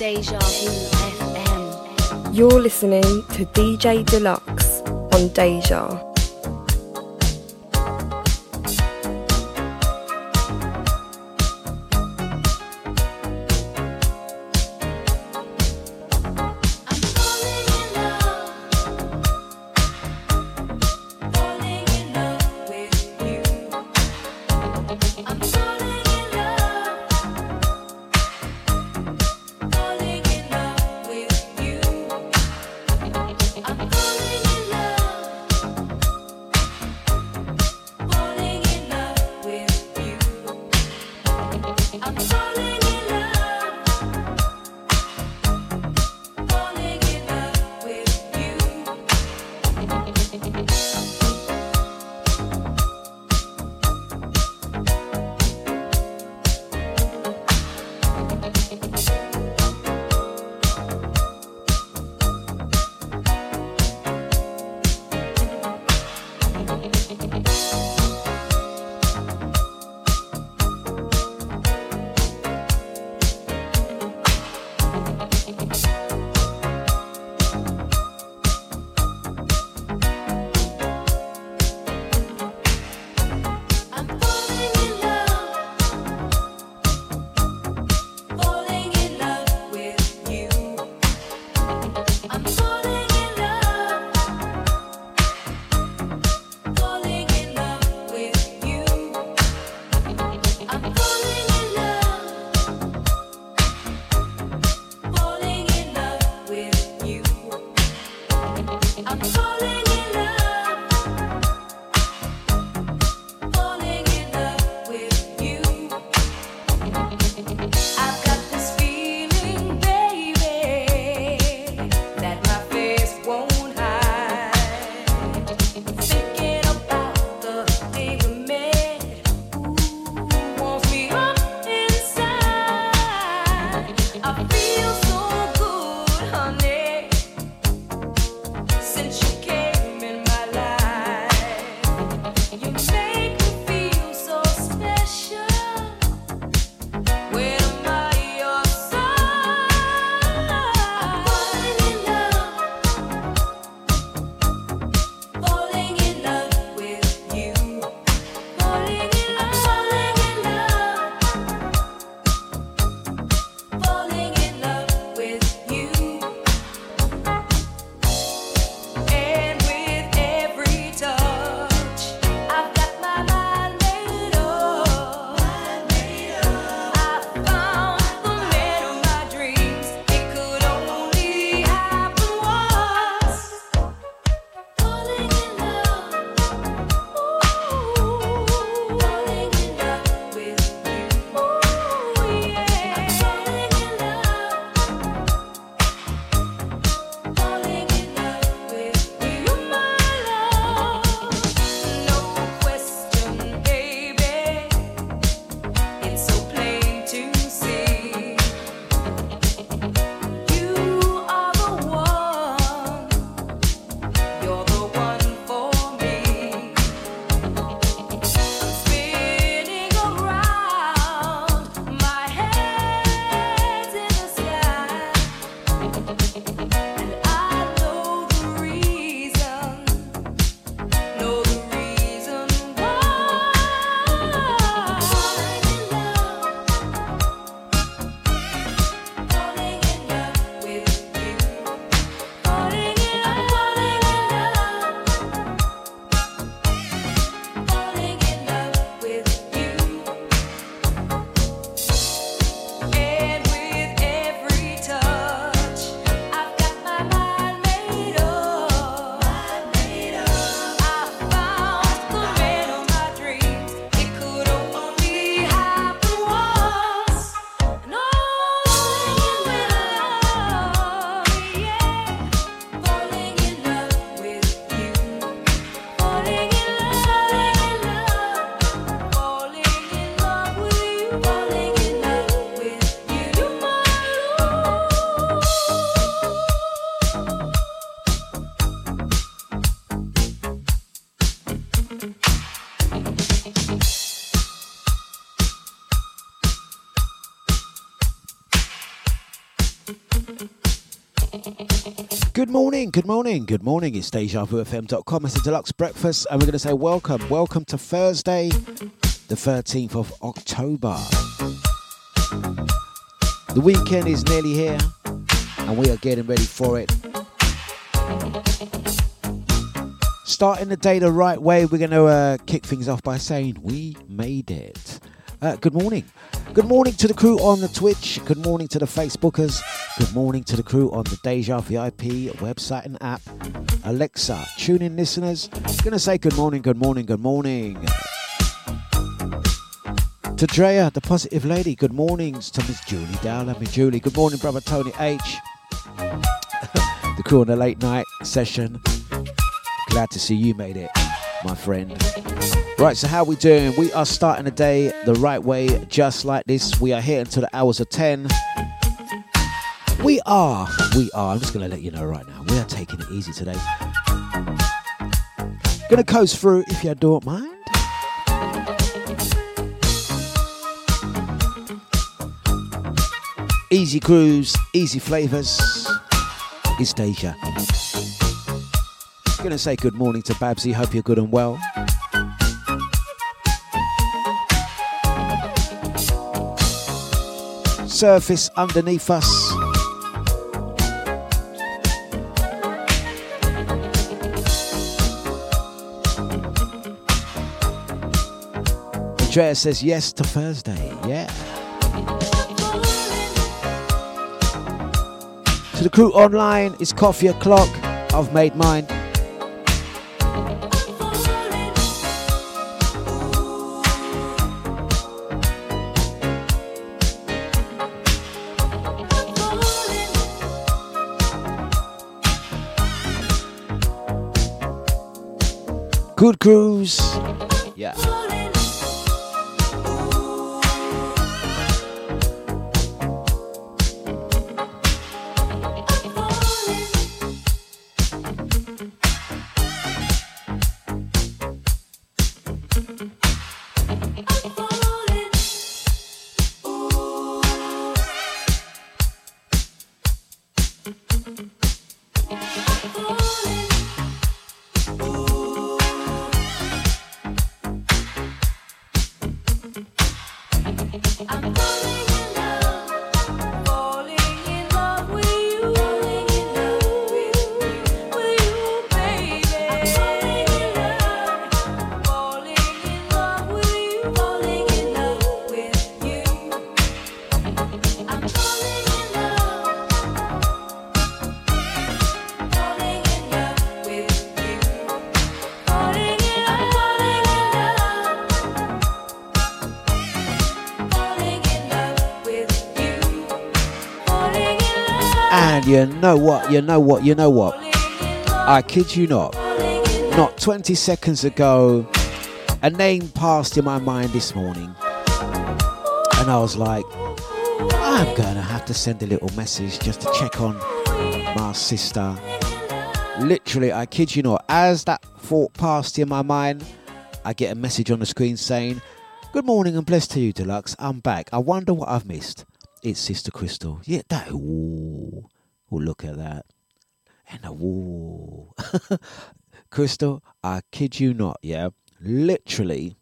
Deja Vu FM. You're listening to DJ Dlux on Deja. Morning, good morning, good morning. It's DejaVuFM.com. It's a Dlux breakfast, and we're going to say welcome. Welcome to Thursday, the 13th of October. The weekend is nearly here, and we are getting ready for it. Starting the day the right way, we're going to uh, kick things off by saying we made it. Uh, good morning. Good morning to the crew on the Twitch. Good morning to the Facebookers. Good morning to the crew on the Deja VIP website and app. Alexa, tune in listeners. Gonna say good morning, good morning, good morning. To Drea, the positive lady, good mornings. To Miss Julie Dowler, Miss Julie. Good morning, brother Tony H. the crew on the late night session. Glad to see you made it, my friend. Right, so how we doing? We are starting the day the right way, just like this. We are here until the hours of 10. We are, we are, I'm just going to let you know right now, we are taking it easy today. Gonna coast through if you don't mind. Easy cruise, easy flavors. It's Deja. Gonna say good morning to Babsy, hope you're good and well. Surface underneath us. Andrea says yes to Thursday. Yeah. To the crew online, it's coffee o'clock. I've made mine. Good cruise. Yeah. You know what? You know what? You know what? I kid you not. Not 20 seconds ago, a name passed in my mind this morning. And I was like, I'm going to have to send a little message just to check on my sister. Literally, I kid you not. As that thought passed in my mind, I get a message on the screen saying, Good morning and blessed to you, Dlux. I'm back. I wonder what I've missed. It's Sister Crystal. Yeah, that. Ooh. Oh, look at that. And a woo. Crystal, I kid you not, yeah. Literally,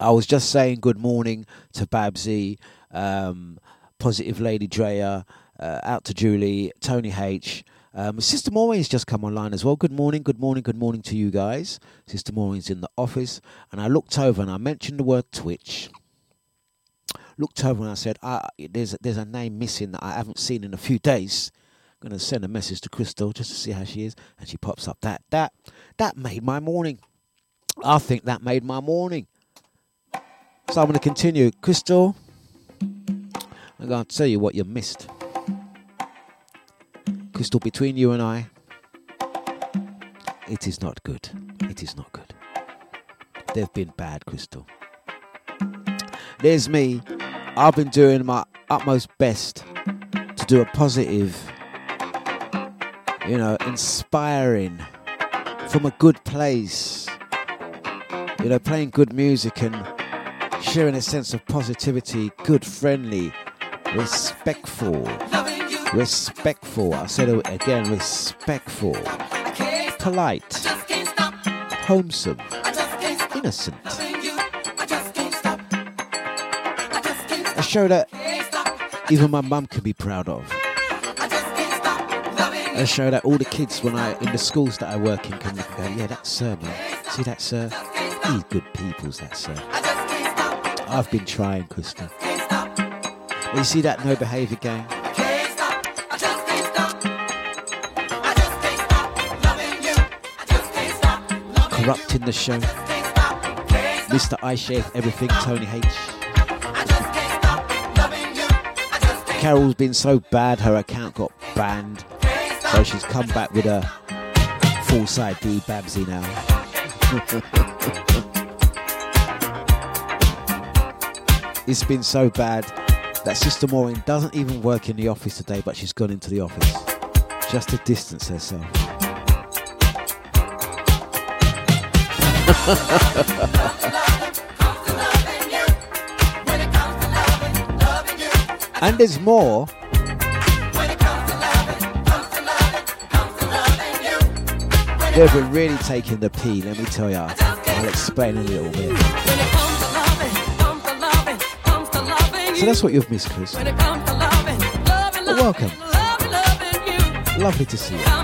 I was just saying good morning to Babsy, um, Positive Lady Drea, uh, out to Julie, Tony H. Um, Sister Maureen's just come online as well. Good morning, good morning, good morning to you guys. Sister Maureen's in the office, and I looked over and I mentioned the word Twitch. Looked over and I said, ah, "There's there's a name missing that I haven't seen in a few days." I'm gonna send a message to Crystal just to see how she is, and she pops up. That that that made my morning. I think that made my morning. So I'm gonna continue, Crystal. I'm gonna tell you what you missed. Crystal, between you and I, it is not good. It is not good. They've been bad, Crystal. There's me. I've been doing my utmost best to do a positive, you know, inspiring from a good place. You know, playing good music and sharing a sense of positivity, good, friendly, respectful. Respectful. I said it again, respectful, polite, wholesome, innocent. Show that even my mum can be proud of. A show that all the kids when I in the schools that I work in can go, yeah, that's sir, man. See that sir? He's good people's that sir. I've been trying, Krista. Well, you see that no behaviour game? Corrupting the show. Mr. I Shave Everything, Tony H. Carol's been so bad her account got banned. So she's come back with a full side D Babsy now. it's been so bad that Sister Maureen doesn't even work in the office today, but she's gone into the office just to distance herself. and there's more. They've been really taking the P, let me tell ya. I'll explain a little bit. So that's what you've missed, Chris. Well, welcome. Lovely to see you.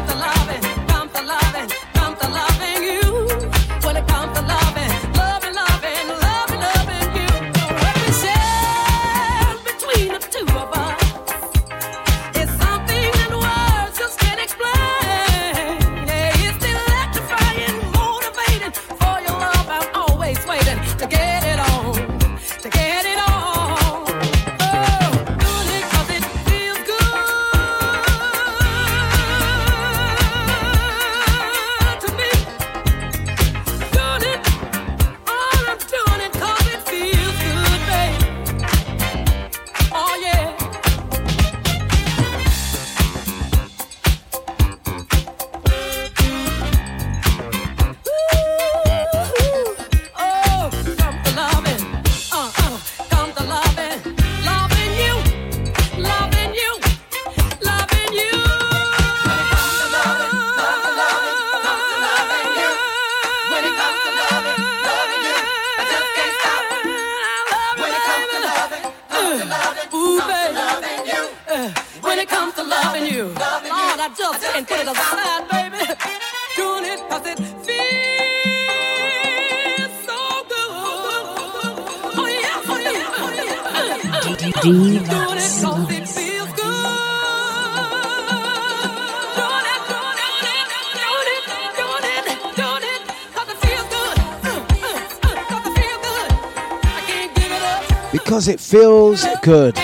Good.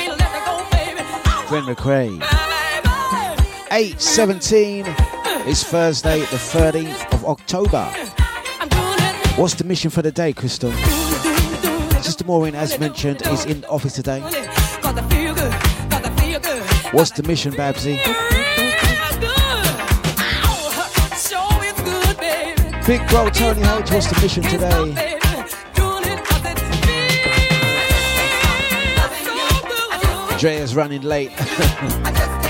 Gwen McRae. 8.17 is Thursday, the 13th of October. What's the mission for the day, Crystal? Sister Maureen, as mentioned, is in office today. What's the mission, Babsy? Big bro Tony H, what's the mission today? Dre is running late.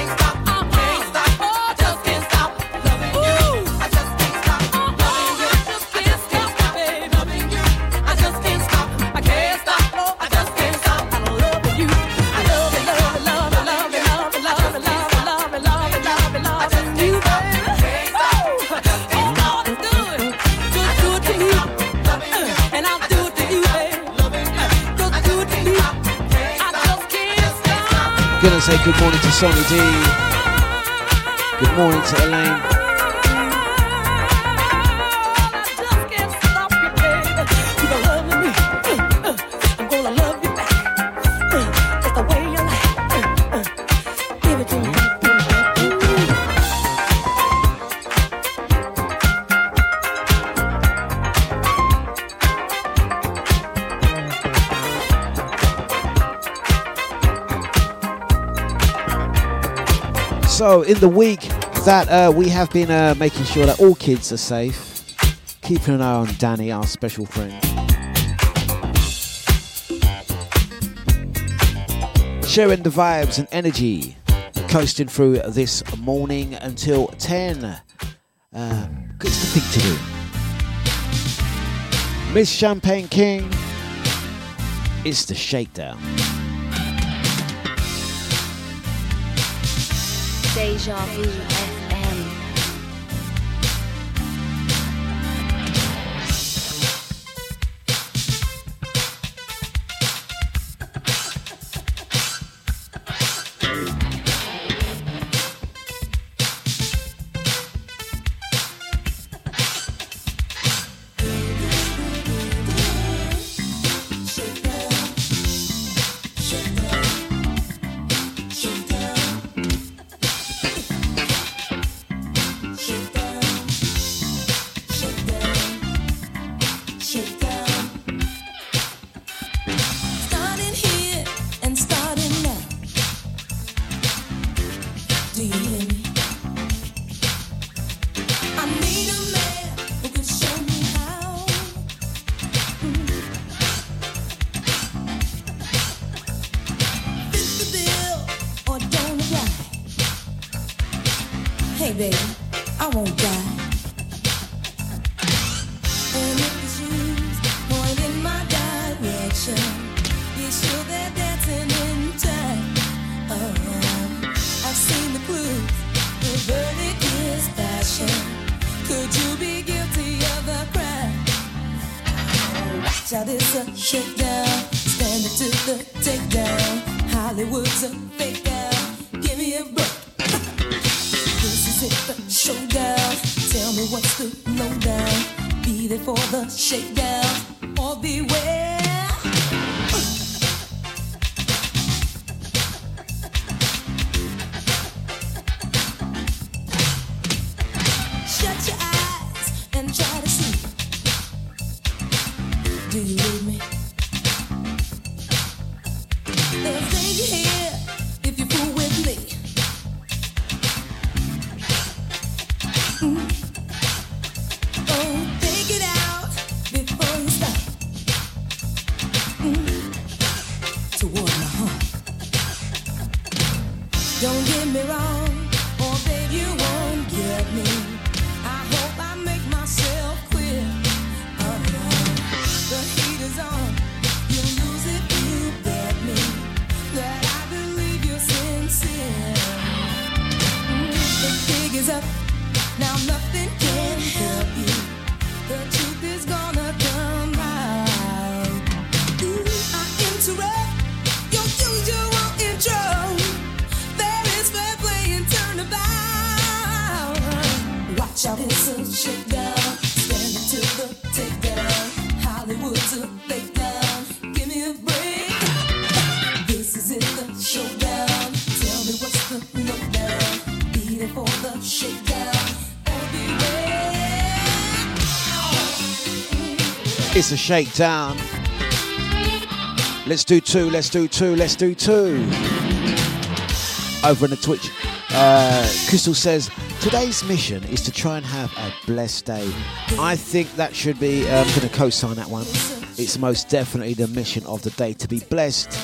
Gonna say good morning to Sonny D. Good morning to Elaine. So, in the week that uh, we have been uh, making sure that all kids are safe, keeping an eye on Danny, our special friend. Sharing the vibes and energy, coasting through this morning until 10. Uh, good thing to do. Miss Champagne King, it's the shakedown. Deja Vu. It's a shakedown. Let's do two, let's do two, let's do two. Over on the Twitch, uh, Crystal says, Today's mission is to try and have a blessed day. I think that should be, uh, I'm going to co sign that one. It's most definitely the mission of the day to be blessed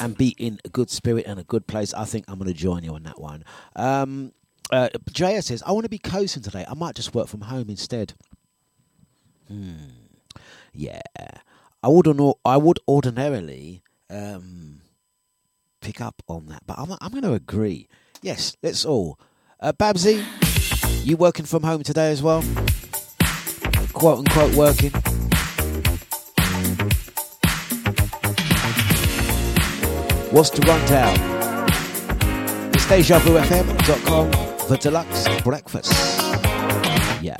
and be in a good spirit and a good place. I think I'm going to join you on that one. Um, uh, Jaya says, I want to be coasting today. I might just work from home instead. Hmm. Yeah, I would I would ordinarily um, pick up on that, but I'm I'm going to agree. Yes, let's all. Uh, Babsy, you working from home today as well? Quote unquote working. What's the rundown? It's DejaVuFM.com, for Dlux breakfast. Yeah.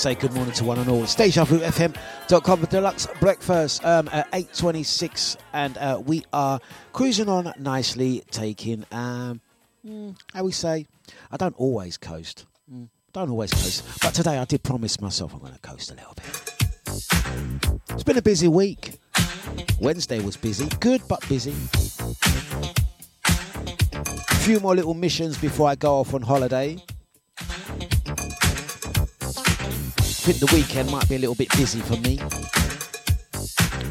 Say good morning to one and all. DejaVuFM.com, the Dlux breakfast um, at 8.26 and uh, we are cruising on nicely, taking, um, mm, how we say, I don't always coast. Mm, don't always coast. But today I did promise myself I'm going to coast a little bit. It's been a busy week. Wednesday was busy, good but busy. A few more little missions before I go off on holiday. Think the weekend might be a little bit busy for me.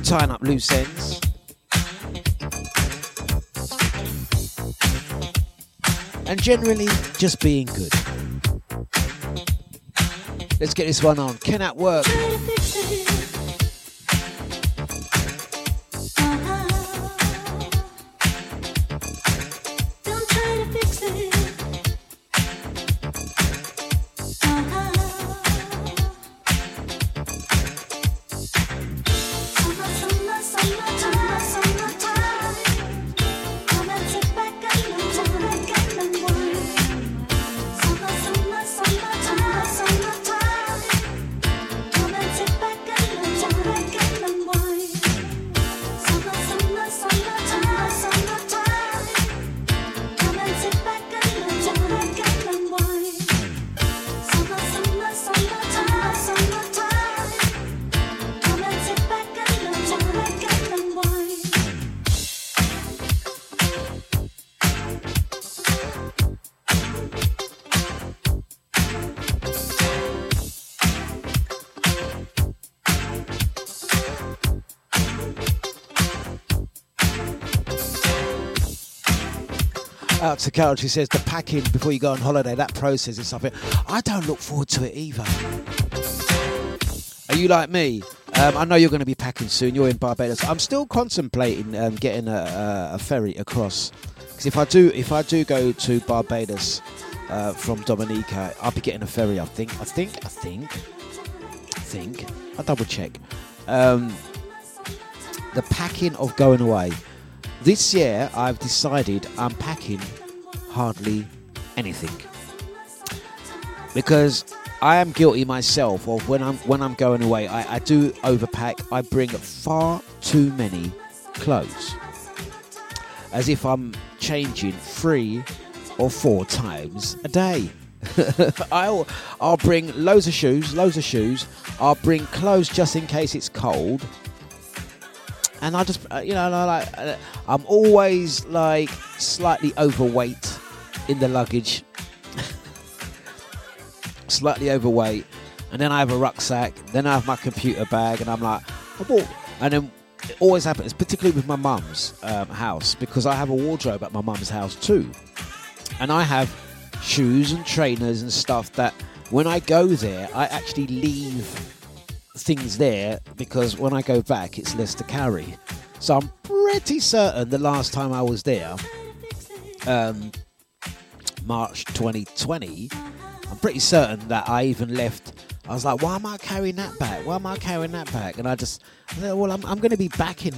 Tying up loose ends. And generally just being good. Let's get this one on. Can that work? Out to Carol, she says the packing before you go on holiday, that process is something I don't look forward to it either. Are you like me? Um, I know you're going to be packing soon. You're in Barbados. I'm still contemplating um, getting a, a, a ferry across because if I do, if I do go to Barbados uh, from Dominica, I'll be getting a ferry. I think. I think. I think. I think. I'll double check. Um, the packing of going away. This year, I've decided I'm packing hardly anything because I am guilty myself of when I'm when I'm going away. I, I do overpack. I bring far too many clothes, as if I'm changing three or four times a day. I'll I'll bring loads of shoes, loads of shoes. I'll bring clothes just in case it's cold and I just, uh, you know, like uh, I'm always like slightly overweight in the luggage, slightly overweight, and then I have a rucksack, then I have my computer bag, and I'm like, I bought, and then it always happens, particularly with my mum's um, house, because I have a wardrobe at my mum's house too, and I have shoes and trainers and stuff that when I go there, I actually leave things there because when I go back, it's less to carry. So I'm pretty certain the last time I was there, um, March 2020, I'm pretty certain that I even left. I was like, why am I carrying that back? Why am I carrying that back? And I just, I said, well, I'm, I'm going to be back in.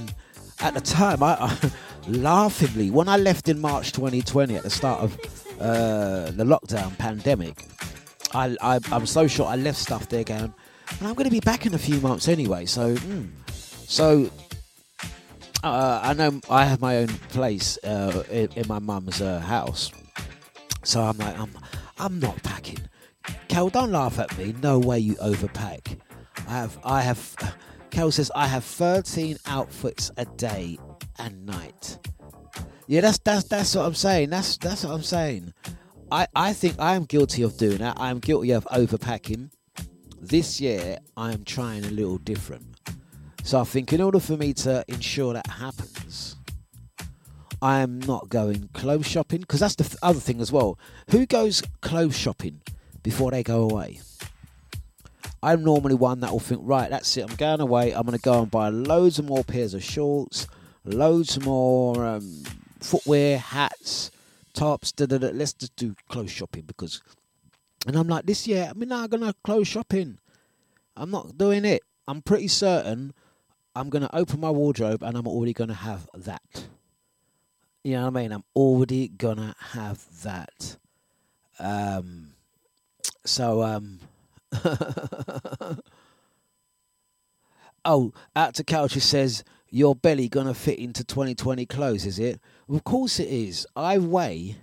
At the time, I, I laughingly, when I left in March 2020 at the start of uh, the lockdown pandemic, I, I, I'm so sure I left stuff there going, and I'm going to be back in a few months anyway. So, mm. so uh, I know I have my own place uh, in, in, my mum's uh, house. So I'm like, I'm, I'm not packing. Kel, don't laugh at me. No way you overpack. I have, I have. Kel says I have 13 outfits a day and night. Yeah, that's that's that's what I'm saying. That's that's what I'm saying. I, I think I am guilty of doing that. I am guilty of overpacking this year I am trying a little different. So I think in order for me to ensure that happens, I am not going clothes shopping because that's the th- other thing as well. Who goes clothes shopping before they go away? I'm normally one that will think, right, that's it, I'm going away, I'm going to go and buy loads of more pairs of shorts, loads more um, footwear, hats, tops, da, da, da. let's just do clothes shopping because and I'm like, this year, I'm not going to clothes shopping. I'm not doing it. I'm pretty certain I'm going to open my wardrobe and I'm already going to have that. You know what I mean? I'm already to have that. Um, so, um, oh, out to Couch says, Your belly to fit into 2020 clothes, is it? Of course it is. I weigh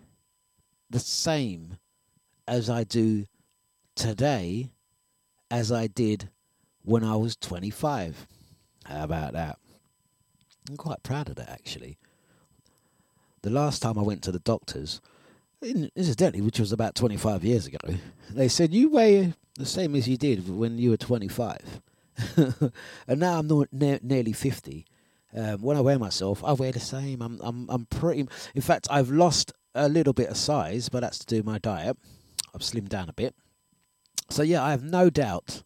the same as I do today as I did when I was 25. How about that? I'm quite proud of that actually. The last time I went to the doctors, incidentally, which was about 25 years ago, they said, You weigh the same as you did when you were 25. and now I'm ne- nearly 50. Um, when I weigh myself, I weigh the same. I'm, I'm, I'm pretty. In fact, I've lost a little bit of size, but that's to do with my diet. I've slimmed down a bit. So yeah, I have no doubt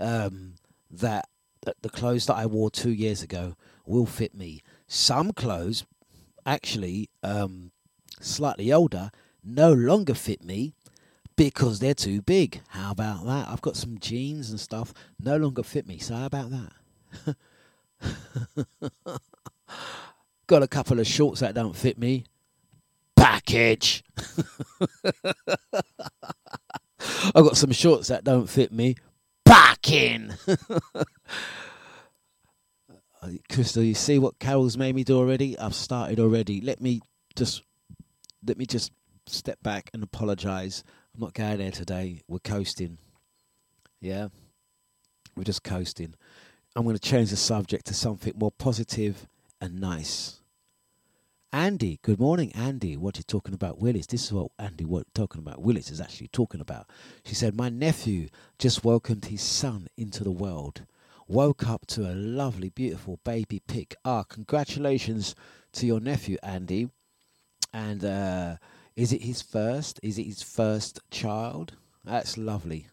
um, that, that the clothes that I wore two years ago will fit me. Some clothes, actually, um, slightly older, no longer fit me because they're too big. How about that? I've got some jeans and stuff no longer fit me. So how about that? got a couple of shorts that don't fit me. Package. I've got some shorts that don't fit me. Back in. Uh, Crystal, you see what Carol's made me do already? I've started already. Let me just let me just step back and apologise. I'm not going there today. We're coasting. Yeah? We're just coasting. I'm going to change the subject to something more positive and nice. Andy, good morning, Andy. What are you talking about, Willis? This is what Andy what talking about. Willis is actually talking about. She said, My nephew just welcomed his son into the world. Woke up to a lovely, beautiful baby pig. Ah, congratulations to your nephew, Andy. And uh, is it his first? Is it his first child? That's lovely.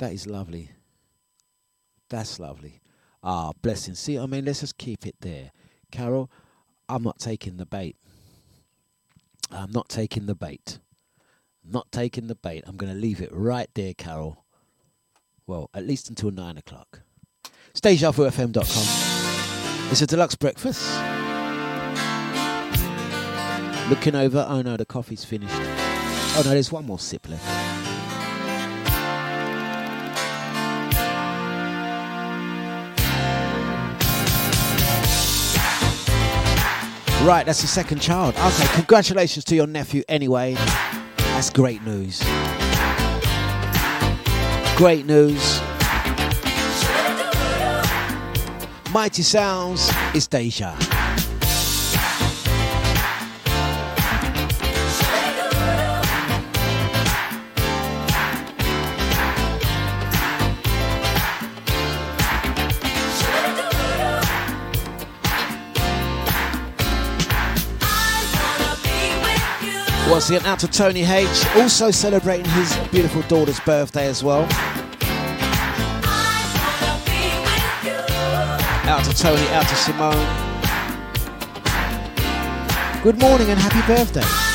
That is lovely. That's lovely. Ah, blessing. See, I mean, let's just keep it there. Carol, I'm not taking the bait. I'm not taking the bait. Not taking the bait. I'm going to leave it right there, Carol. Well, at least until nine o'clock. DejaVuFM.com. It's a Dlux breakfast. Looking over. Oh no, the coffee's finished. Oh no, there's one more sip left. Right, that's the second child. Okay, congratulations to your nephew anyway. That's great news. Great news. Mighty Sounds is Deja. Once again, out to Tony H, also celebrating his beautiful daughter's birthday as well. Out to Tony, out to Simone. Good morning and happy birthday.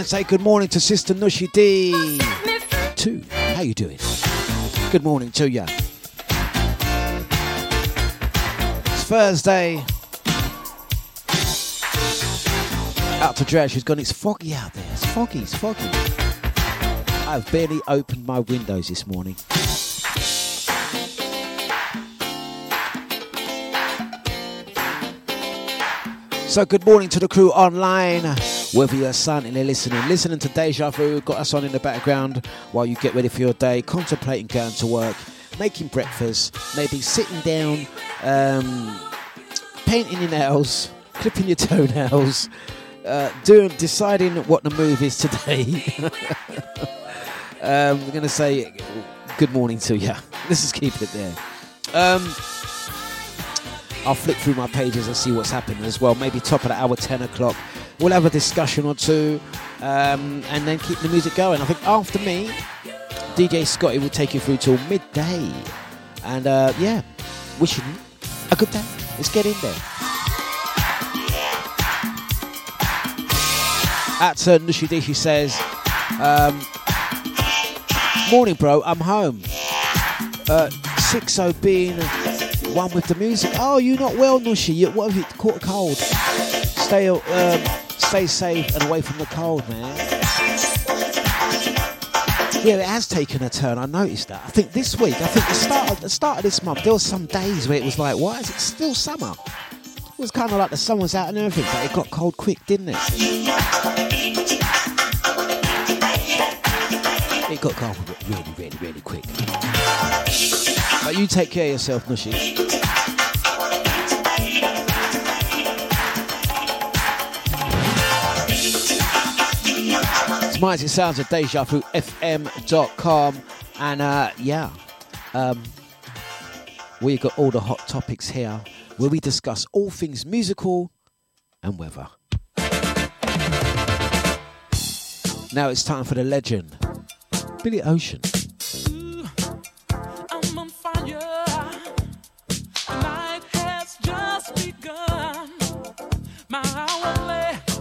Gonna say good morning to Sister Nushi D. Two. How you doing? Good morning to ya. It's Thursday. Out to Dredge, who's gone, it's foggy out there. It's foggy, it's foggy. I've barely opened my windows this morning. So, good morning to the crew online. Whether you're silently listening, listening to Deja Vu, got us on in the background while you get ready for your day, contemplating going to work, making breakfast, maybe sitting down, um, painting your nails, clipping your toenails, uh, doing, deciding what the move is today. um, I'm going to say good morning to you. Let's just keep it there. Um, I'll flick through my pages and see what's happening as well. Maybe top of the hour, 10 o'clock. We'll have a discussion or two um, and then keep the music going. I think after me, DJ Scotty will take you through till midday. And uh, yeah, wishing you a good day. Let's get in there. At uh, Nushidishi says, um, Morning, bro, I'm home. Uh, 6 being one with the music. Oh, you're not well, Nushi. You, what have you caught a cold? Stay, um, stay safe and away from the cold, man. Yeah, it has taken a turn. I noticed that. I think this week, I think the start of, the start of this month, there were some days where it was like, why is it still summer? It was kind of like the sun was out and everything, but it got cold quick, didn't it? It got cold really, really, really quick. You take care of yourself, Nushi. It's Mighty Sounds of Deja Vu FM.com. And uh, yeah, um, we got all the hot topics here where we discuss all things musical and weather. Now it's time for the legend, Billy Ocean.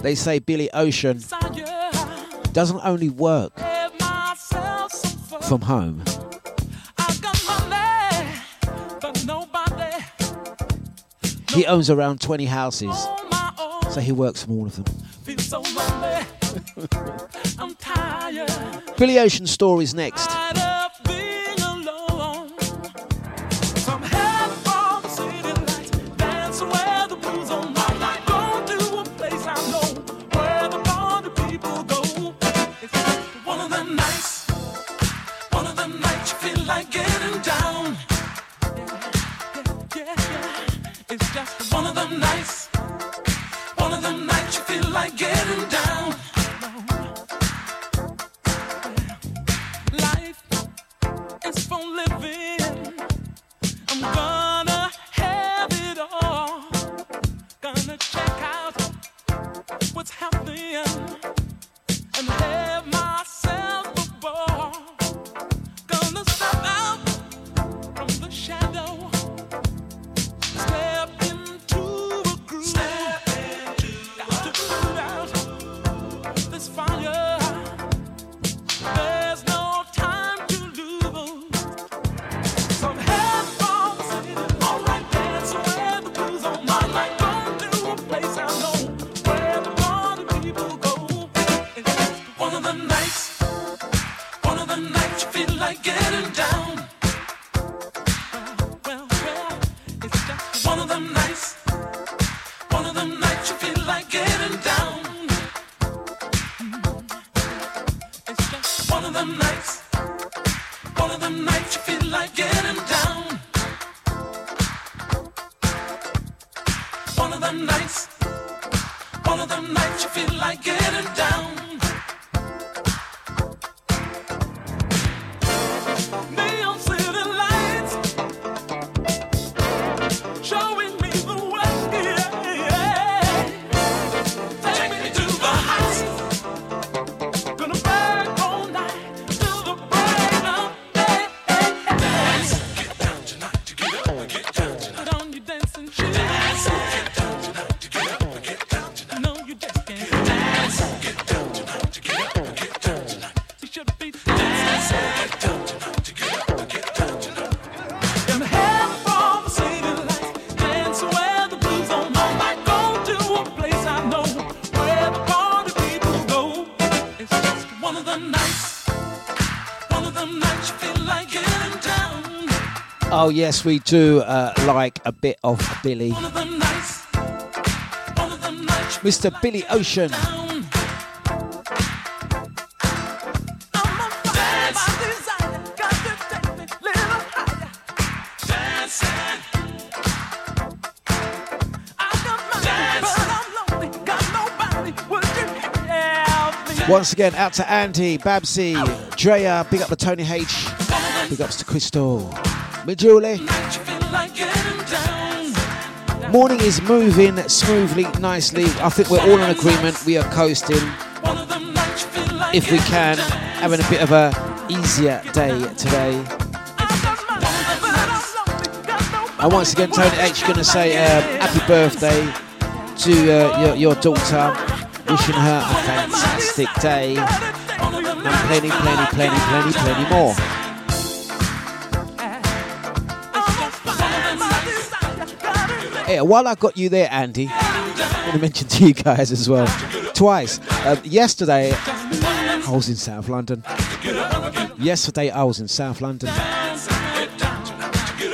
They say Billy Ocean doesn't only work Give myself some fun. from home, I got money, but nobody he owns around 20 houses, on my own. so he works from all of them. Feel so lonely. I'm. Billy Ocean stories next. One of them nights, Oh yes, we do uh, like a bit of Billy, nights, Mr. Billy Ocean. Once again, out to Andy, Babsy, Drea, big up to Tony H, big ups to Crystal, me Julie. Morning is moving smoothly, nicely. I think we're all in agreement. We are coasting. If we can, having a bit of a easier day today. And once again, Tony H going to say um, happy birthday to uh, your, your daughter, wishing her a fantastic day, and plenty, plenty, plenty, plenty, plenty more. While I got you there, Andy, I want to mention to you guys as well, twice. Um, yesterday, I was in South London. Yesterday, I was in South London.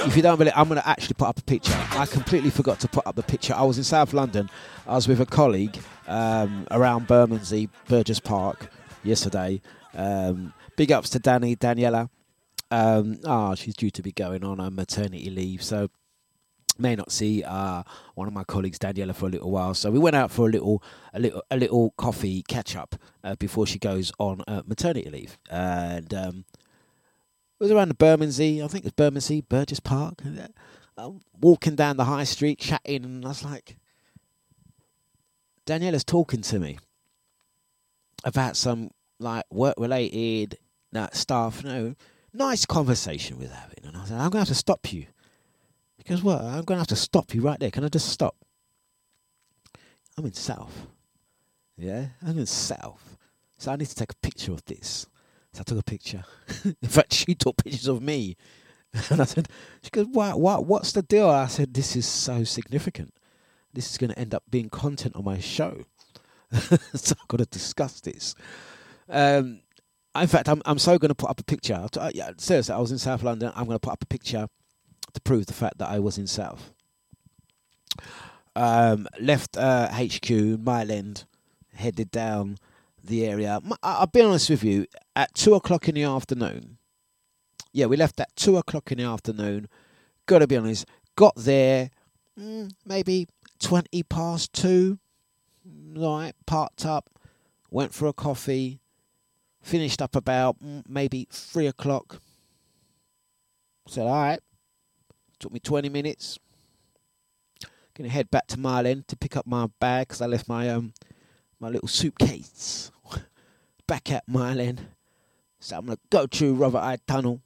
If you don't believe, I'm going to actually put up a picture. I completely forgot to put up the picture. I was in South London. I was with a colleague um, around Bermondsey, Burgess Park, yesterday. Um, big ups to Danny, Daniela. Um, ah, she's due to be going on her maternity leave, so may not see uh, one of my colleagues, Daniela, for a little while. So we went out for a little, a little, a little coffee catch up uh, before she goes on uh, maternity leave, and um, it was around the Bermondsey. I think it was Bermondsey, Burgess Park. I'm walking down the high street, chatting, and I was like, Daniela's talking to me about some like work related uh, stuff. No, nice conversation we're having, and I said, I'm gonna have to stop you. Because what? I'm going to have to stop you right there. Can I just stop? I'm in South. Yeah, I'm in South. So I need to take a picture of this. So I took a picture. in fact, she took pictures of me. And I said, she goes, what, what, what's the deal? I said, this is so significant. This is going to end up being content on my show. so I've got to discuss this. Um, in fact, I'm, I'm so going to put up a picture. I yeah, seriously, I was in South London. I'm going to put up a picture to prove the fact that I was in South. Um, left uh, HQ, Mile End, headed down the area. I'll be honest with you, at two o'clock in the afternoon, yeah, we left at two o'clock in the afternoon. Gotta be honest, got there mm, maybe 20 past two, right, parked up, went for a coffee, finished up about mm, maybe three o'clock. Said, all right, Took me 20 minutes. Gonna head back to End to pick up my bag because I left my um my little suitcase back at End. So I'm gonna go through Rotherhithe Tunnel.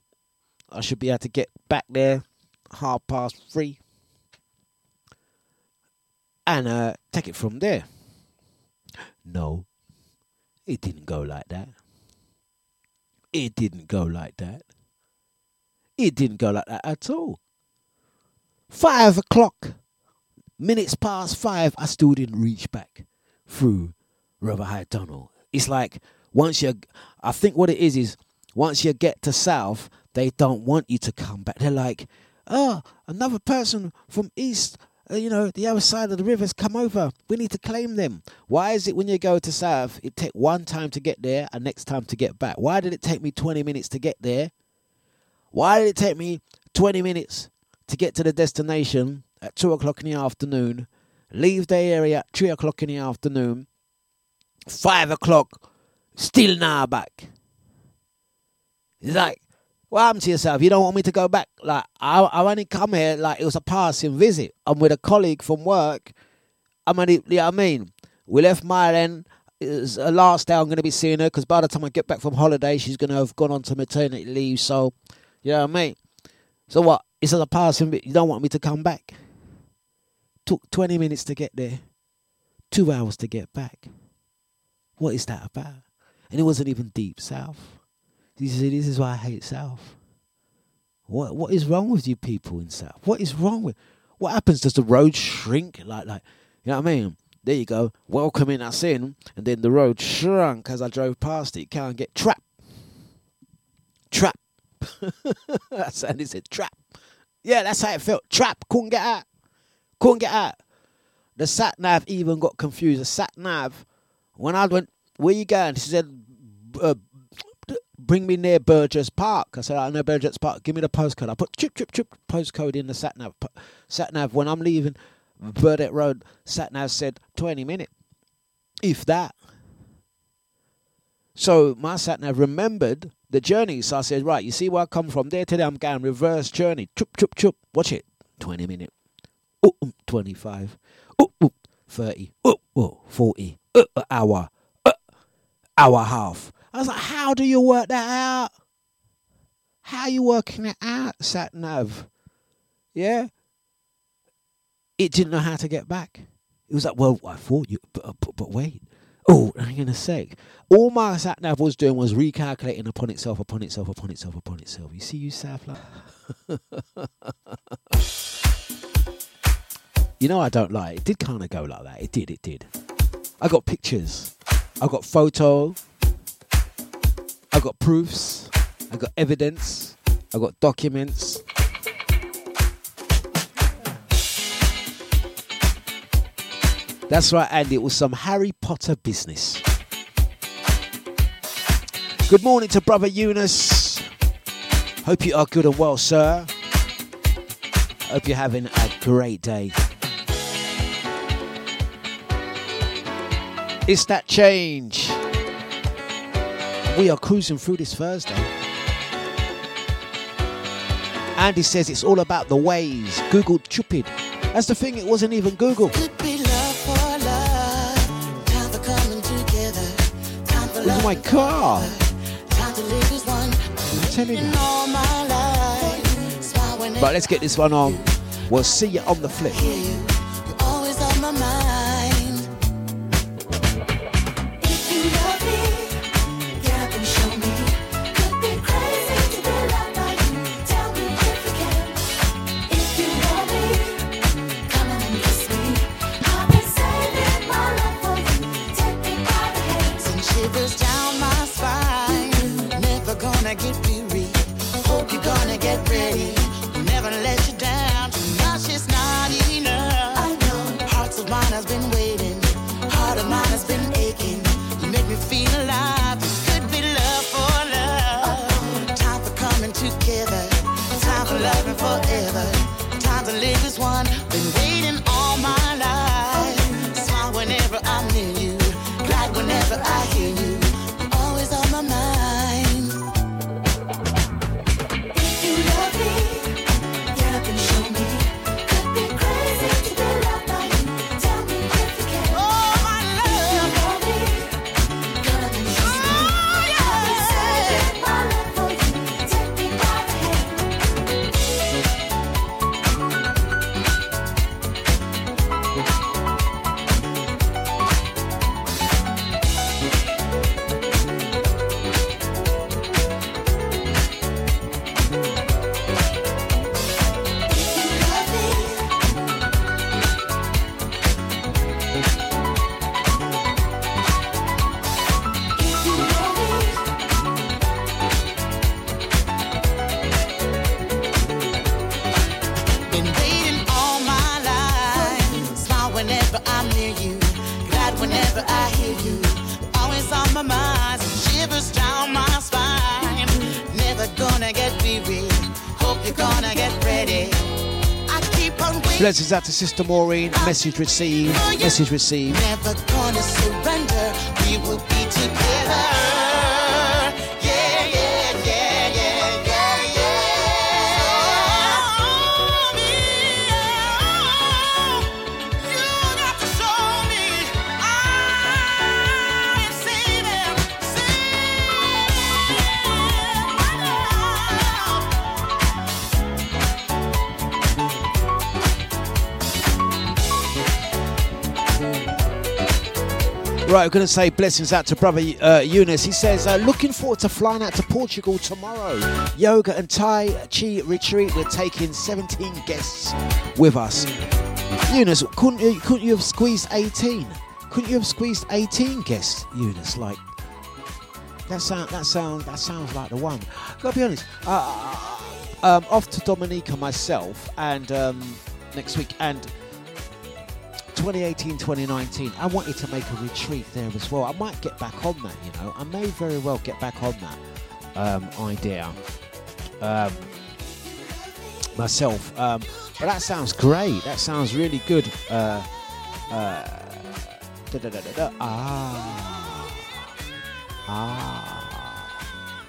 I should be able to get back there half past three and uh, take it from there. No, it didn't go like that. It didn't go like that. It didn't go like that at all. Five o'clock, minutes past five, I still didn't reach back through Rotherhithe Tunnel. It's like once you, I think what it is is once you get to South, they don't want you to come back. They're like, oh, another person from East, uh, you know, the other side of the river's come over. We need to claim them. Why is it when you go to South, it take one time to get there and next time to get back? Why did it take me 20 minutes to get there? Why did it take me 20 minutes to get to the destination at 2 o'clock in the afternoon, leave the area at 3 o'clock in the afternoon, 5 o'clock, still now back? It's like, what happened to yourself? You don't want me to go back? Like, I, I only come here like it was a passing visit. I'm with a colleague from work. I'm only, you know what I mean? We left Mile End. It's the last day I'm going to be seeing her because by the time I get back from holiday, she's going to have gone on to maternity leave. So, you know what I mean? So what? It's a passing bit. You don't want me to come back? Took 20 minutes to get there, two hours to get back. What is that about? And it wasn't even deep south. You see, this is why I hate South. What what is wrong with you people in South? What is wrong with? What happens? Does the road shrink? Like like you know what I mean? There you go. Welcoming us in, and then the road shrunk as I drove past it. Can't get trapped. Trap. That's and it said trap. Yeah, that's how it felt. Trap, couldn't get out. Couldn't get out. The sat nav even got confused. The sat nav, when I went, where you going? She said, uh, bring me near Burgess Park. I said, I know Burgess Park. Give me the postcode. I put chip, chip, chip postcode in the sat nav. Sat nav, when I'm leaving Burdett Road, sat nav said 20 minutes. If that. So my sat nav remembered the journey. So I said, right, you see where I come from? There Today I'm going reverse journey. Chup, chup, chup. Watch it. 20 minutes. Ooh, ooh, 25. Ooh, ooh, 30. Ooh, ooh, 40. Uh, uh, hour. Uh, hour half. I was like, how do you work that out? How are you working it out, sat nav? Yeah. It didn't know how to get back. It was like, well, I thought you, but, but, but wait. Oh, hang on a sec. All my sat nav was doing was recalculating upon itself, upon itself, upon itself, upon itself. You see, you South you know, I don't lie. It did kind of go like that. It did. It did. I got pictures. I got photo. I got proofs. I got evidence. I got documents. That's right, Andy. It was some Harry Potter business. Good morning to brother Eunice. Hope you are good and well, sir. Hope you're having a great day. It's that change. We are cruising through this Thursday. Andy says it's all about the ways. Google stupid. That's the thing, it wasn't even Google. Time for Where's love my and car? forever. Time to live as one. I'm telling you. all my life. Smile whenever Right, let's get this one on. We'll see you on the flip. Blessings out to Sister Maureen. Message received. Oh, Message received. Right, I'm going to say blessings out to brother uh, Eunice. He says, uh, looking forward to flying out to Portugal tomorrow. Yoga and Tai Chi retreat. We're taking 17 guests with us. Eunice, couldn't you, couldn't you have squeezed 18? Couldn't you have squeezed 18 guests, Eunice? Like, that sound, that sound, that sounds like the one. Gotta be honest. Uh, um, off to Dominica myself, and um, next week, and 2018, 2019. I wanted to make a retreat there as well. I might get back on that. You know, I may very well get back on that um, idea um, myself. Um, but that sounds great. That sounds really good. Uh, uh. Ah. Ah.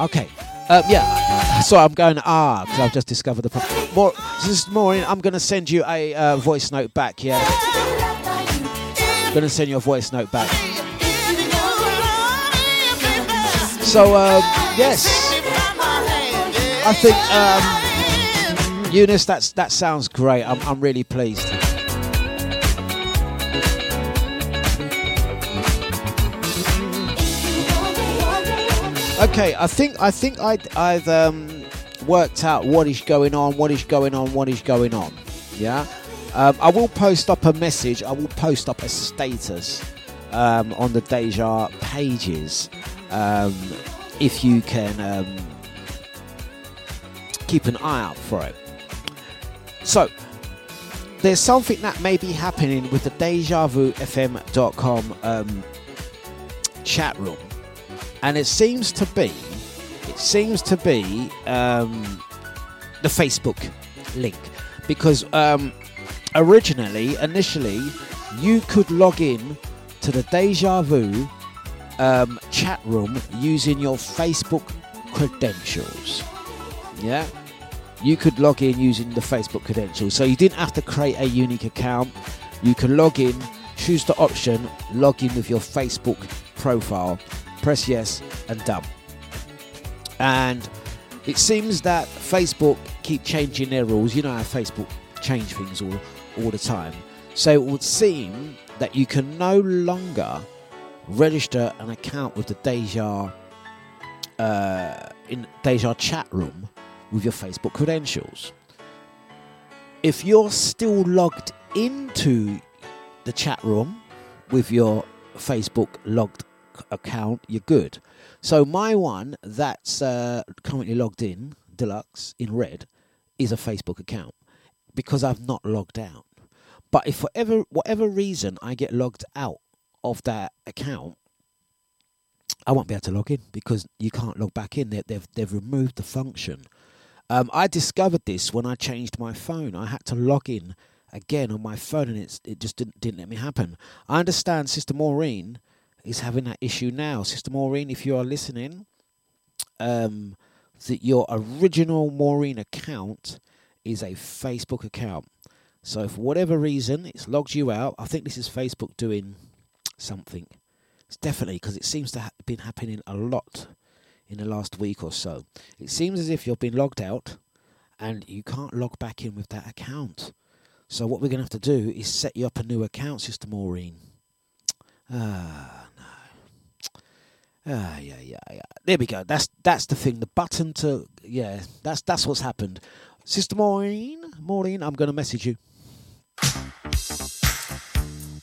Okay. Um, yeah. So I'm going ah because I've just discovered the problem. More, this is Maureen. I'm going to send you a uh, voice note back. Yeah. I'm going to send you a voice note back. So um, yes, I think um, Eunice, that's that sounds great. I'm I'm really pleased. Okay, I think I think I I've um, worked out what is going on, what is going on, what is going on. Yeah, um, I will post up a message. I will post up a status um, on the Deja pages um, if you can um, keep an eye out for it. So there's something that may be happening with the DejaVuFM.com um, chat room and it seems to be it seems to be um, the Facebook link because um, originally initially you could log in to the Deja Vu um, chat room using your Facebook credentials. Yeah, you could log in using the Facebook credentials, so you didn't have to create a unique account. You can log in, choose the option, log in with your Facebook profile, press yes, and done. And it seems that Facebook keep changing their rules. You know how Facebook change things all, all the time. So it would seem that you can no longer register an account with the Deja uh, in Deja chat room with your Facebook credentials. If you're still logged into the chat room with your Facebook logged account, you're good. So my one that's uh, currently logged in, Dlux in red, is a Facebook account because I've not logged out. But if for ever whatever reason I get logged out of that account, I won't be able to log in because you can't log back in. They, they've they've removed the function. Um, I discovered this when I changed my phone. I had to log in again on my phone, and it's it just didn't didn't let me happen. I understand Sister Maureen is having that issue now. Sister Maureen, if you are listening, um, that your original Maureen account is a Facebook account. So for whatever reason, it's logged you out. I think this is Facebook doing something. It's definitely because it seems to have been happening a lot in the last week or so. It seems as if you've been logged out and you can't log back in with that account. So what we're going to have to do is set you up a new account, Sister Maureen. Ah. Ah, yeah, yeah, yeah. There we go. That's that's the thing. The button to yeah. That's that's what's happened. Sister Maureen, Maureen, I'm going to message you.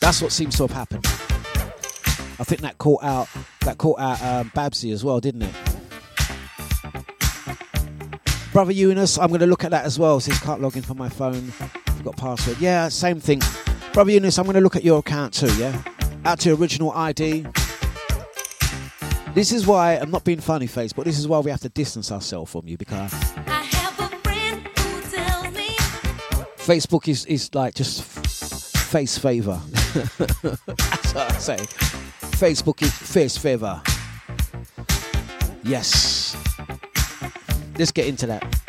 That's what seems to have happened. I think that caught out that caught out um, Babsy as well, didn't it? Brother Eunice, I'm going to look at that as well. Says can't log in from my phone. Forgot password. Yeah, same thing. Brother Eunice, I'm going to look at your account too. Yeah, out to your original ID. This is why I'm not being funny, face, but this is why we have to distance ourselves from you because I have a friend who tells me Facebook is, is like just face favor. That's what I say. Facebook is face favor. Yes. Let's get into that.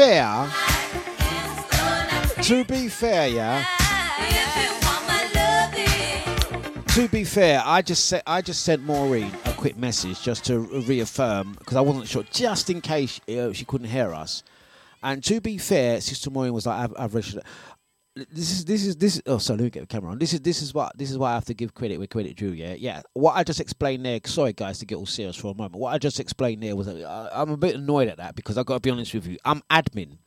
Fair, to be fair, yeah. To be fair, I just sent I just sent Maureen a quick message just to reaffirm because I wasn't sure, just in case she couldn't hear us. And to be fair, Sister Maureen was like, "I've, I've registered." This is this is this. Is, oh, sorry, let me get the camera on. This is this is what this is why I have to give credit where credit due. Yeah, yeah. What I just explained there. Sorry, guys, to get all serious for a moment. What I just explained there was uh, I'm a bit annoyed at that because I got to be honest with you. I'm admin.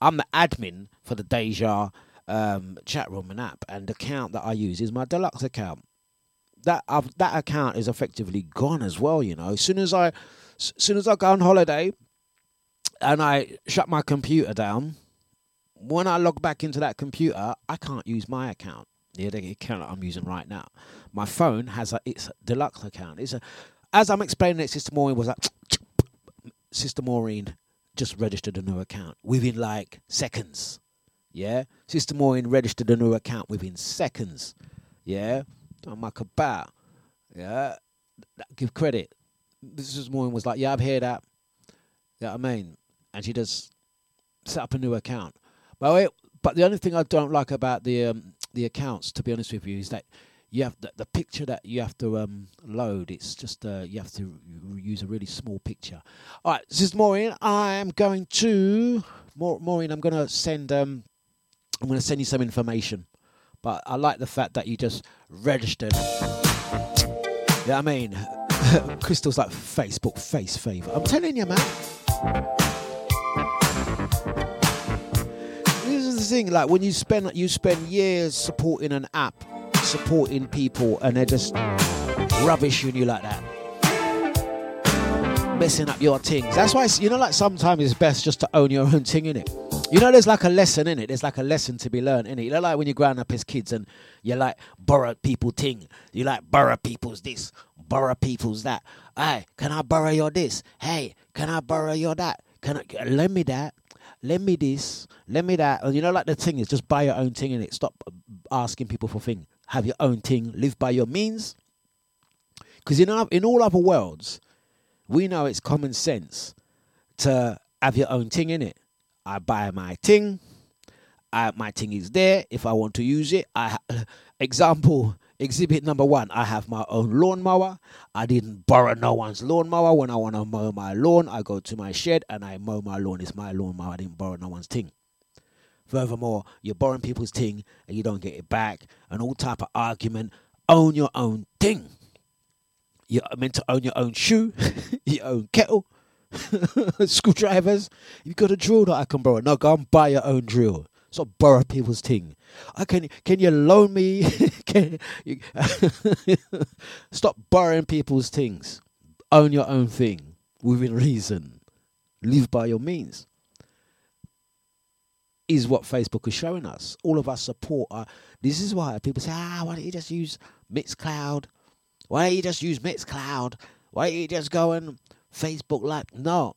I'm the admin for the Deja um, chat room and app, and the account that I use is my Dlux account. That i that account is effectively gone as well. You know, as soon as I, as soon as I go on holiday, and I shut my computer down, when I log back into that computer, I can't use my account. Yeah, the account I'm using right now. My phone has a it's a Dlux account. It's a as I'm explaining it, Sister Maureen was like, Sister Maureen just registered a new account within like seconds. Yeah, Sister Maureen registered a new account within seconds. Yeah, I'm like about. Yeah, give credit. Sister Maureen was like, yeah, I've heard that. Yeah, you know I mean, and she just set up a new account. But wait, but the only thing I don't like about the um, the accounts, to be honest with you, is that you have the, the picture that you have to um, load. It's just uh, you have to use a really small picture. All right, this is Maureen. I am going to Maur- Maureen. I'm going to send um, I'm going to send you some information. But I like the fact that you just registered. Yeah, I mean, Crystal's like Facebook face favor. I'm telling you, man. Thing. Like when you spend you spend years supporting an app, supporting people, and they're just rubbishing you like that, messing up your things. That's why you know, like sometimes it's best just to own your own thing, innit? You know, there's like a lesson in it. There's like a lesson to be learned in it. You know, like when you're growing up as kids and you like borrow people ting. You like borrow people's this, borrow people's that. Hey, can I borrow your this? Hey, can I borrow your that? Can I lend me that? Lend me this. Lend me that. And you know, like the thing is, just buy your own thing and it. Stop asking people for thing. Have your own thing. Live by your means. Because in, our- in all other worlds, we know it's common sense to have your own thing in it. I buy my thing. I, my thing is there. If I want to use it, I example exhibit number one. I have my own lawnmower. I didn't borrow no one's lawnmower. When I want to mow my lawn, I go to my shed and I mow my lawn. It's my lawnmower. I didn't borrow no one's thing. Furthermore, you're borrowing people's thing and you don't get it back, and all type of argument. Own your own thing. You're meant to own your own shoe, your own kettle, screwdrivers. You've got a drill that I can borrow. No, go and buy your own drill. Stop borrow people's thing. I can can you loan me? you, stop borrowing people's things. Own your own thing within reason. Live by your means. Is what Facebook is showing us. All of us support. Uh, this is why people say, ah, why don't you just use Mixcloud? Why don't you just use Mixcloud? Why don't you just go and Facebook like no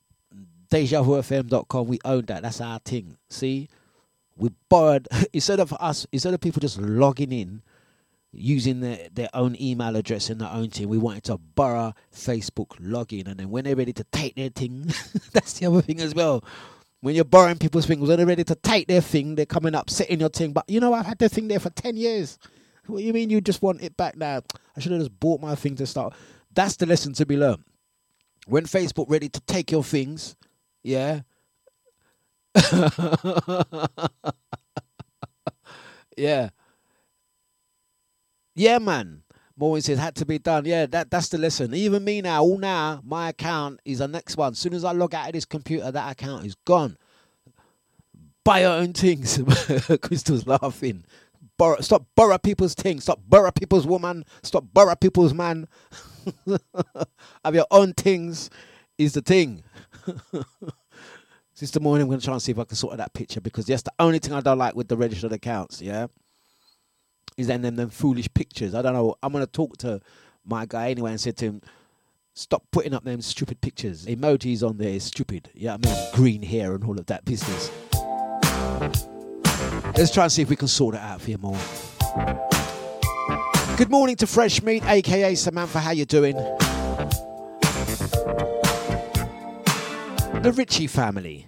DejaVuFM.com, we own that. That's our thing. See? We borrowed instead of us instead of people just logging in using their, their own email address and their own thing, we wanted to borrow Facebook login and then when they're ready to take their thing, that's the other thing as well. When you're borrowing people's things, when they're ready to take their thing, they're coming up, setting your thing. But you know, I've had the thing there for 10 years. What do you mean you just want it back now? I should have just bought my thing to start. That's the lesson to be learned. When Facebook ready to take your things, yeah. yeah. Yeah, man. Maureen says had to be done. Yeah, that that's the lesson. Even me now, all now, my account is the next one. As soon as I log out of this computer, that account is gone. Buy your own things. Crystal's laughing. Borrow, stop borrow people's things. Stop borrow people's woman. Stop borrow people's man. Have your own things is the thing. Sister Maureen, I'm going to try and see if I can sort of that picture because that's the only thing I don't like with the registered accounts, yeah? Is then them, them foolish pictures. I don't know. I'm going to talk to my guy anyway and said to him, stop putting up them stupid pictures. Emojis on there is stupid. Yeah, I mean, green hair and all of that business. Let's try and see if we can sort it out for you more. Good morning to Fresh Meat, aka Samantha. How you doing? The Ritchie family.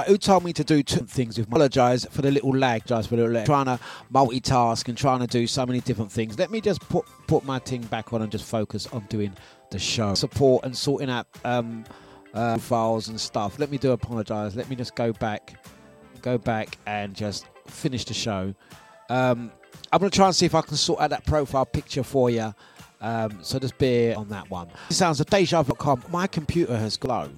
Right, who told me to do two things with apologise for the little lag, just for the little lag. Trying to multitask and trying to do so many different things. Let me just put put my thing back on and just focus on doing the show. Support and sorting out um uh, files and stuff. Let me do apologise. Let me just go back go back and just finish the show. Um, I'm going to try and see if I can sort out that profile picture for you. Um, so just bear on that one. It sounds of deja.com. My computer has glow.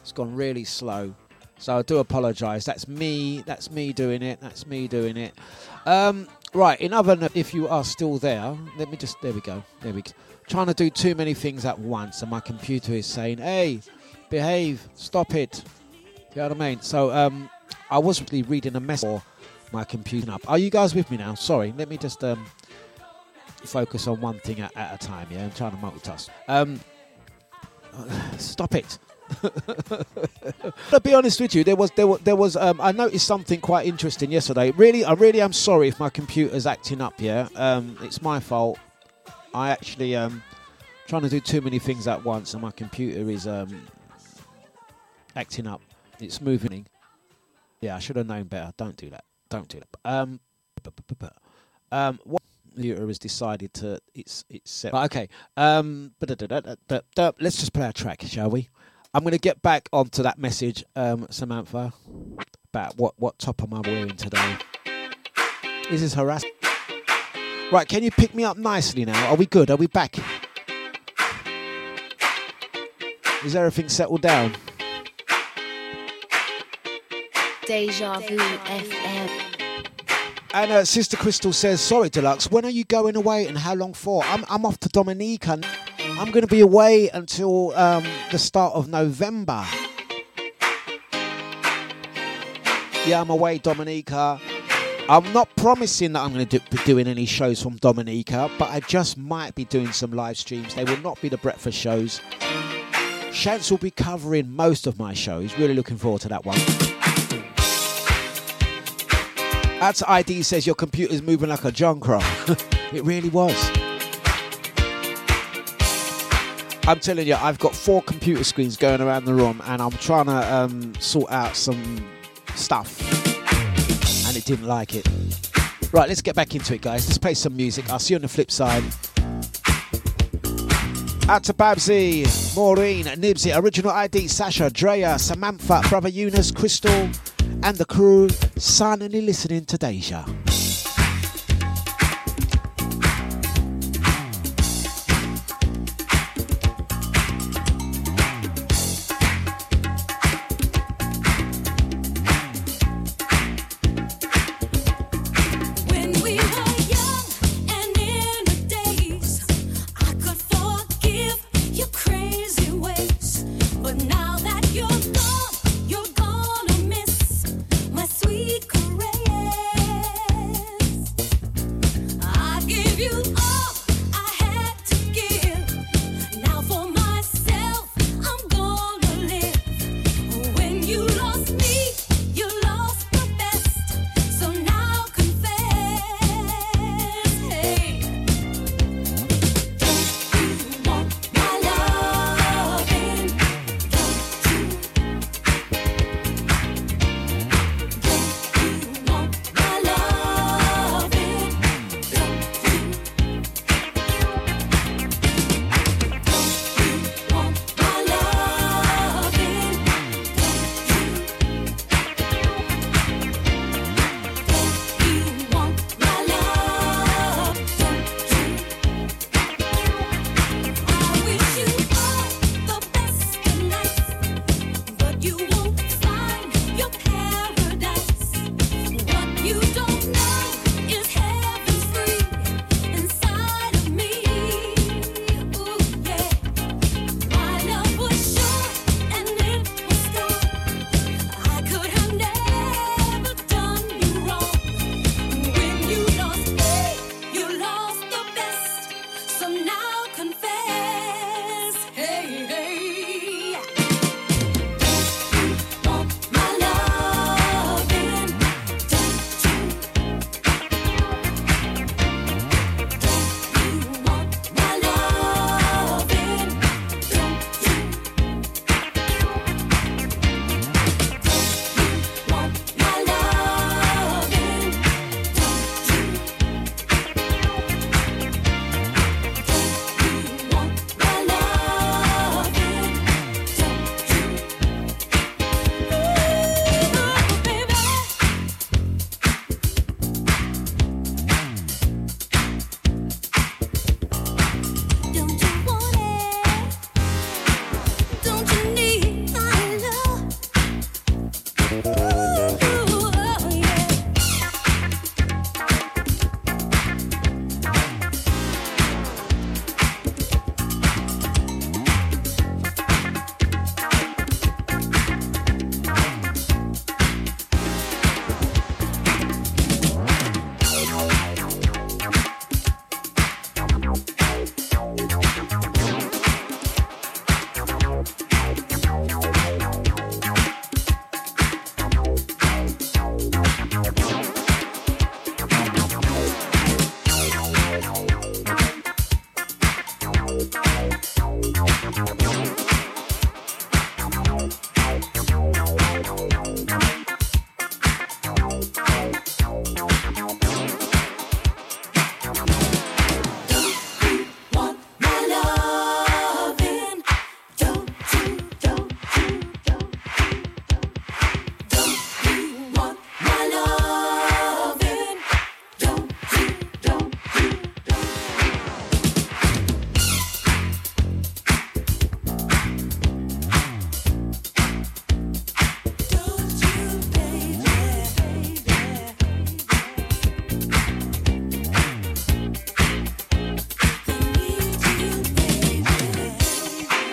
It's gone really slow. So I do apologise. That's me. That's me doing it. That's me doing it. Um, right. In other, if you are still there, let me just. There we go. There we go. Trying to do too many things at once, and my computer is saying, "Hey, behave. Stop it." You know what I mean? So um, I was really reading a message for my computer up. Are you guys with me now? Sorry, let me just um, focus on one thing at, at a time. Yeah, I'm trying to multitask. Um, stop it. To be honest with you, there was there was there was um, I noticed something quite interesting yesterday. Really, I really am sorry if my computer's acting up. Yeah, um, it's my fault. I actually um trying to do too many things at once, and my computer is um acting up. It's moving. Yeah, I should have known better. Don't do that. Don't do that. Um, um, what computer has decided to it's it's set. Right, okay. Um, let's just play a track, shall we? I'm going to get back onto that message, um, Samantha, about what what top am I wearing today? Is this harassment? Right, can you pick me up nicely now? Are we good? Are we back? Is everything settled down? Deja Vu FM. And uh, Sister Crystal says, "Sorry, Dlux. When are you going away, and how long for? I'm I'm off to Dominica. I'm going to be away until um, the start of November. Yeah, I'm away, Dominica. I'm not promising that I'm going to do, be doing any shows from Dominica, but I just might be doing some live streams. They will not be the breakfast shows. Shants will be covering most of my shows. Really looking forward to that one." That's ID says your computer's moving like a Junkra. it really was. I'm telling you, I've got four computer screens going around the room, and I'm trying to um, sort out some stuff, and it didn't like it. Right, let's get back into it, guys. Let's play some music. I'll see you on the flip side. Out to Babsy, Maureen, Nibsy, Original ID, Sasha, Drea, Samantha, Brother Eunice, Crystal, and the crew silently listening to Deja.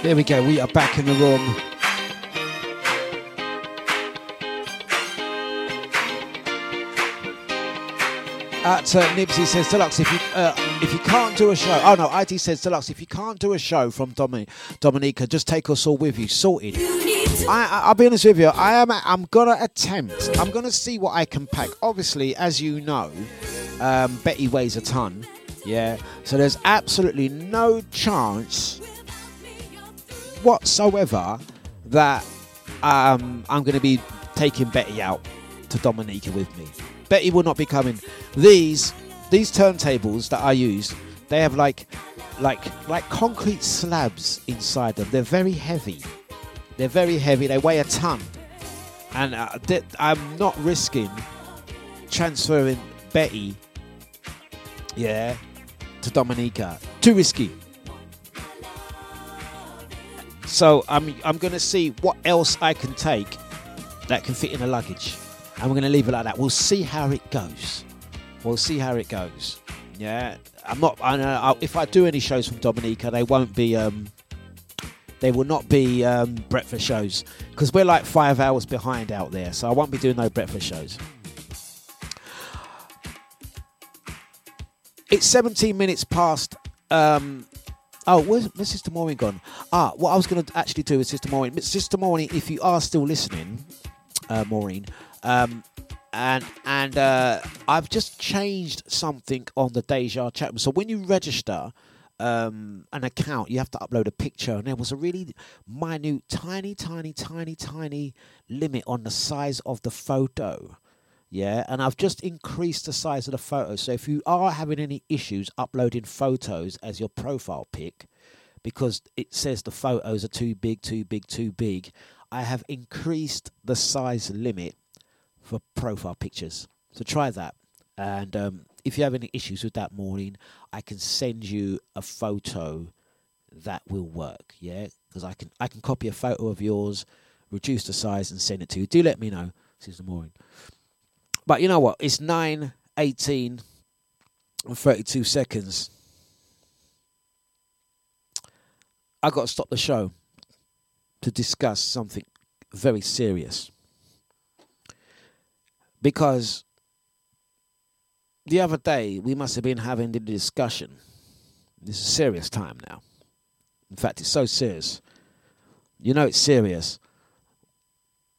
There we go. We are back in the room. At uh, Nipsey says Dlux, if you uh, if you can't do a show, oh no, IT says Dlux, if you can't do a show from Domi- Dominica, just take us all with you, sorted. You need to I, I, I'll be honest with you. I am. I'm gonna attempt. I'm gonna see what I can pack. Obviously, as you know, um, Betty weighs a ton. Yeah. So there's absolutely no chance whatsoever that um, I'm going to be taking Betty out to Dominica with me. Betty will not be coming. These these turntables that I use, they have like like like concrete slabs inside them. They're very heavy. They're very heavy. They weigh a ton, and uh, th- I'm not risking transferring Betty, yeah, to Dominica. Too risky. So I'm I'm gonna see what else I can take that can fit in the luggage, and we're gonna leave it like that. We'll see how it goes. We'll see how it goes. Yeah, I'm not. I know if I do any shows from Dominica, they won't be. Um, they will not be um, breakfast shows because we're like five hours behind out there. So I won't be doing no breakfast shows. It's 17 minutes past. Um, oh, where's, where's Sister Maureen gone? Ah, what I was going to actually do with Sister Maureen. Sister Maureen, if you are still listening, uh, Maureen, um, and and uh, I've just changed something on the Deja chat. So when you register um, an account, you have to upload a picture, and there was a really minute, tiny, tiny, tiny, tiny limit on the size of the photo. Yeah, and I've just increased the size of the photo. So if you are having any issues uploading photos as your profile pic, because it says the photos are too big, too big, too big, I have increased the size limit for profile pictures. So try that. And um, if you have any issues with that morning, I can send you a photo that will work. Yeah, because I can I can copy a photo of yours, reduce the size, and send it to you. Do let me know, Sister Maureen. But you know what? It's 9, 18, and 32 seconds. I've got to stop the show to discuss something very serious. Because the other day we must have been having the discussion. This is a serious time now. In fact, it's so serious. You know it's serious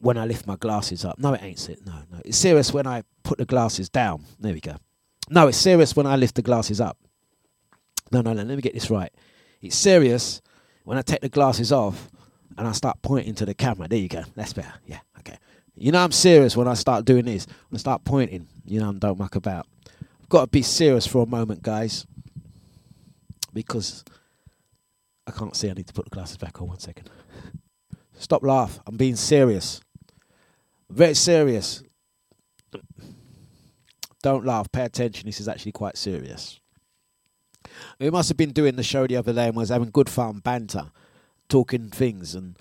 when I lift my glasses up. No, it ain't serious. No, no. It's serious when I put the glasses down. There we go. No, it's serious when I lift the glasses up. No, no, no. Let me get this right. It's serious when I take the glasses off and I start pointing to the camera. There you go. That's better. Yeah, okay. You know I'm serious when I start doing this. When I start pointing, you know I don't muck about. I've got to be serious for a moment, guys, because I can't see. I need to put the glasses back on. One second. Stop laugh. I'm being serious. Very serious. Don't laugh. Pay attention. This is actually quite serious. We must have been doing the show the other day and was having good fun, banter, talking things, and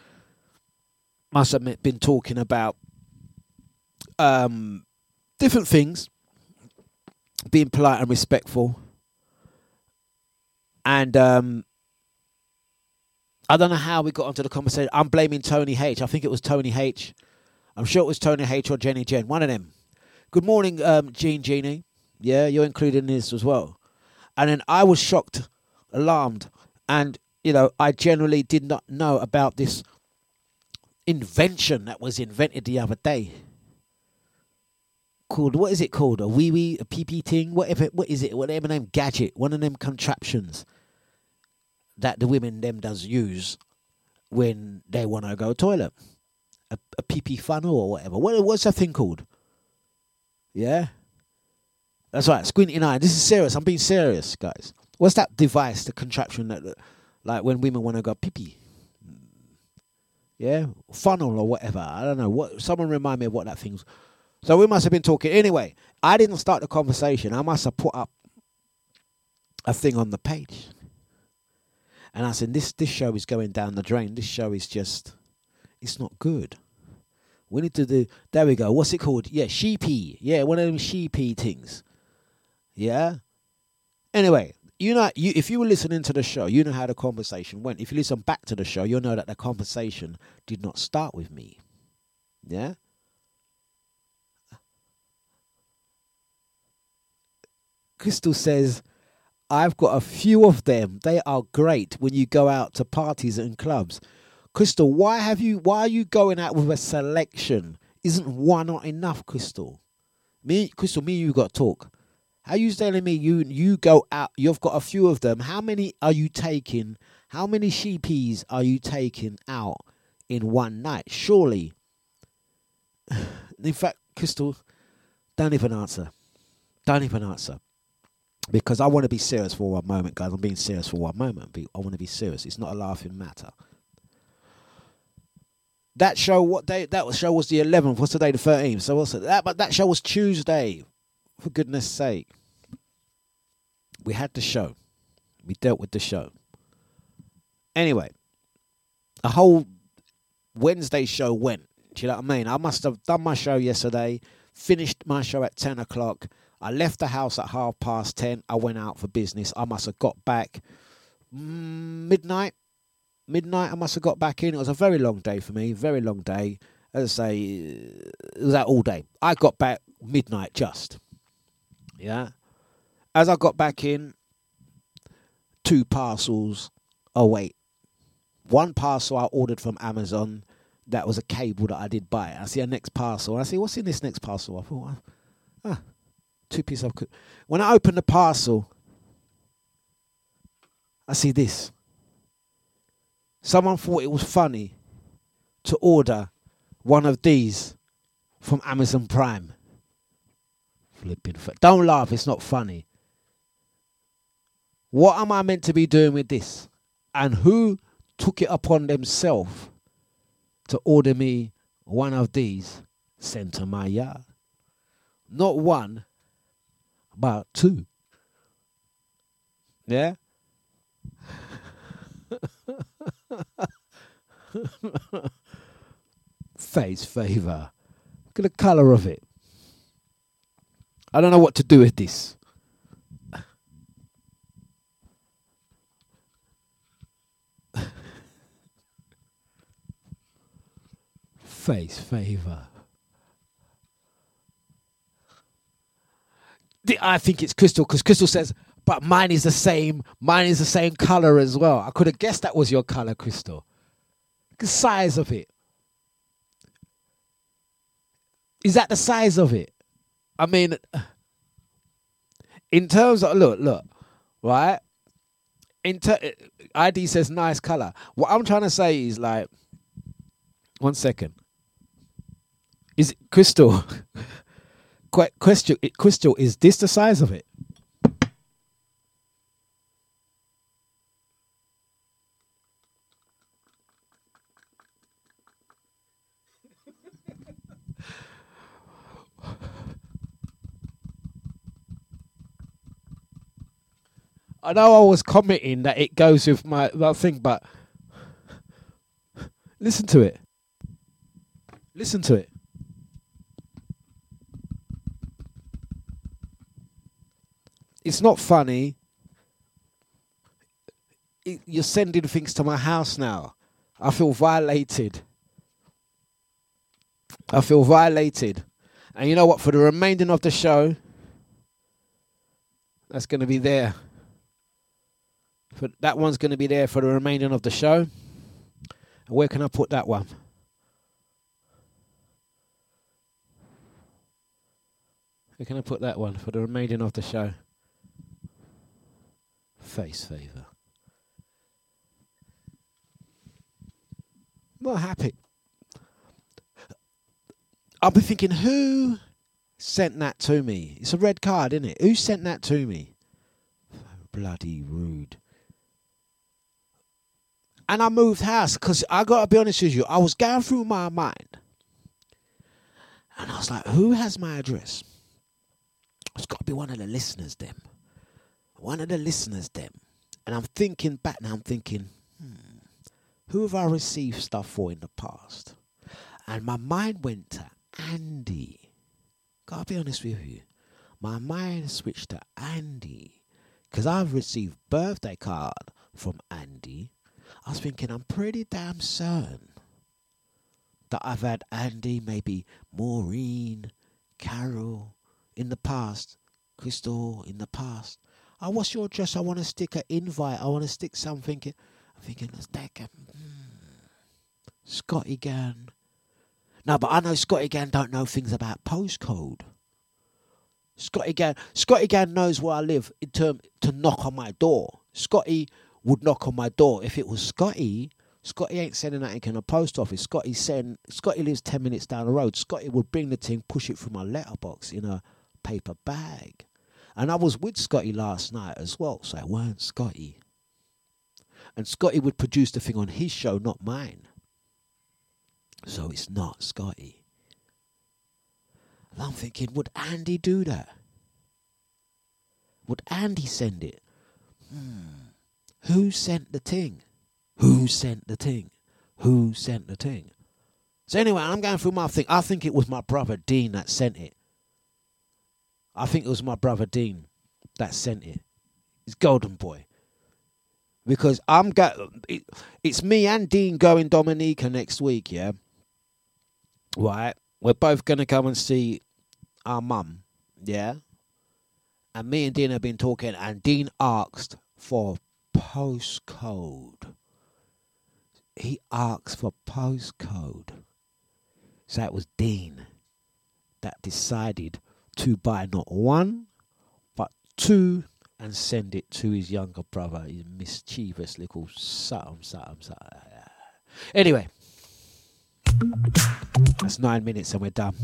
must have been talking about um, different things, being polite and respectful, and um, I don't know how we got onto the conversation. I'm blaming Tony H. I think it was Tony H. I'm sure it was Tony H or Jenny Jen, one of them. Good morning, um, Jean Jeannie. Yeah, you're included in this as well. And then I was shocked, alarmed, and you know, I generally did not know about this invention that was invented the other day. called what is it called? A wee wee, a pee pee thing, whatever. What is it? Whatever name gadget, one of them contraptions that the women them does use when they want to go toilet. A, a pee funnel or whatever. What what's that thing called? Yeah, that's right. Squinting eye. This is serious. I'm being serious, guys. What's that device, the contraption that, that- like when women want to go pee pee? Yeah, funnel or whatever. I don't know. What? Someone remind me of what that thing's. So we must have been talking anyway. I didn't start the conversation. I must have put up a thing on the page, and I said, "This this show is going down the drain. This show is just, it's not good. We need to do. There we go. What's it called? Yeah, sheepy. Yeah, one of them sheepy things. Yeah. Anyway, you know, you if you were listening to the show, you know how the conversation went. If you listen back to the show, you'll know that the conversation did not start with me. Yeah. Crystal says, I've got a few of them. They are great when you go out to parties and clubs. Crystal, why have you why are you going out with a selection? Isn't one not enough, Crystal? Me Crystal, me you got to talk. How you telling me you you go out you've got a few of them. How many are you taking? How many sheepies are you taking out in one night? Surely in fact, Crystal, don't even answer. Don't even answer because I want to be serious for one moment, guys. I'm being serious for one moment. I want to be serious. It's not a laughing matter. That show, what day? That show was the 11th. What's today? The 13th. So what's? That? But that show was Tuesday. For goodness' sake, we had the show. We dealt with the show. Anyway, a whole Wednesday show went. Do you know what I mean? I must have done my show yesterday, finished my show at 10 o'clock. I left the house at half past 10. I went out for business. I must have got back mm, midnight. Midnight, I must have got back in. It was a very long day for me, very long day. As I say, it was out all day. I got back midnight just. Yeah. As I got back in, two parcels. Oh, wait. One parcel I ordered from Amazon. That was a cable that I did buy. I see a next parcel. I see, what's in this next parcel? I thought, ah, two pieces of. co- When I open the parcel, I see this. Someone thought it was funny to order one of these from Amazon Prime. Flipping. Don't laugh, it's not funny. What am I meant to be doing with this? And who took it upon themselves to order me one of these sent to my yard? Not one, but two. Yeah? Face favor. Look at the color of it. I don't know what to do with this. Face favor. I think it's Crystal because Crystal says, but mine is the same. Mine is the same color as well. I could have guessed that was your color, Crystal. The size of it. Is that the size of it? I mean, in terms of look, look, right? In ter- eh, ID says nice color. What I'm trying to say is like, one second. Is it crystal? Que- question, eh, crystal. Is this the size of it? I know I was commenting that it goes with my, that thing, but listen to it. Listen to it. It's not funny. It, you're sending things to my house now. I feel violated. I feel violated. And you know what? For the remainder of the show, that's going to be there. For that one's going to be there for the remainder of the show. Where can I put that one? We're going to put that one for the remaining of the show. Face favor. Not happy. I'll be thinking, who sent that to me? It's a red card, isn't it? Who sent that to me? Bloody rude. And I moved house because I got to be honest with you, I was going through my mind. And I was like, who has my address? It's got to be one of the listeners, them. One of the listeners, them. And I'm thinking back now, I'm thinking, hmm, who have I received stuff for in the past? And my mind went to Andy. Gotta be honest with you. My mind switched to Andy. Because I've received birthday card from Andy. I was thinking, I'm pretty damn certain that I've had Andy, maybe Maureen, Carol in the past, Crystal in the past. Oh, what's your address? I want to stick an invite. I want to stick something. in- I'm thinking, let's take a Scotty Gann. No, but I know Scotty Gann don't know things about postcode. Scotty Gann, Scotty Gann knows where I live in term to knock on my door. Scotty would knock on my door if it was Scotty. Scotty ain't sending that in a post office. Scotty send Scotty lives ten minutes down the road. Scotty would bring the thing, push it through my letterbox in a paper bag. And I was with Scotty last night as well, so it weren't Scotty. And Scotty would produce the thing on his show, not mine. So it's not Scotty. And I'm thinking, would Andy do that? Would Andy send it? Hmm. Who sent the thing? Who sent the thing? Who sent the thing? So anyway, I'm going through my thing. I think it was my brother Dean that sent it. I think it was my brother Dean that sent it. It's Golden Boy. Because I'm go- it, it's me and Dean going Dominica next week, yeah. Right, we're both gonna come and see our mum, yeah. And me and Dean have been talking, and Dean asked for postcode. He asked for postcode. So it was Dean that decided to buy not one, but two and send it to his younger brother, his mischievous little something, something, something. Anyway, that's nine minutes and we're done.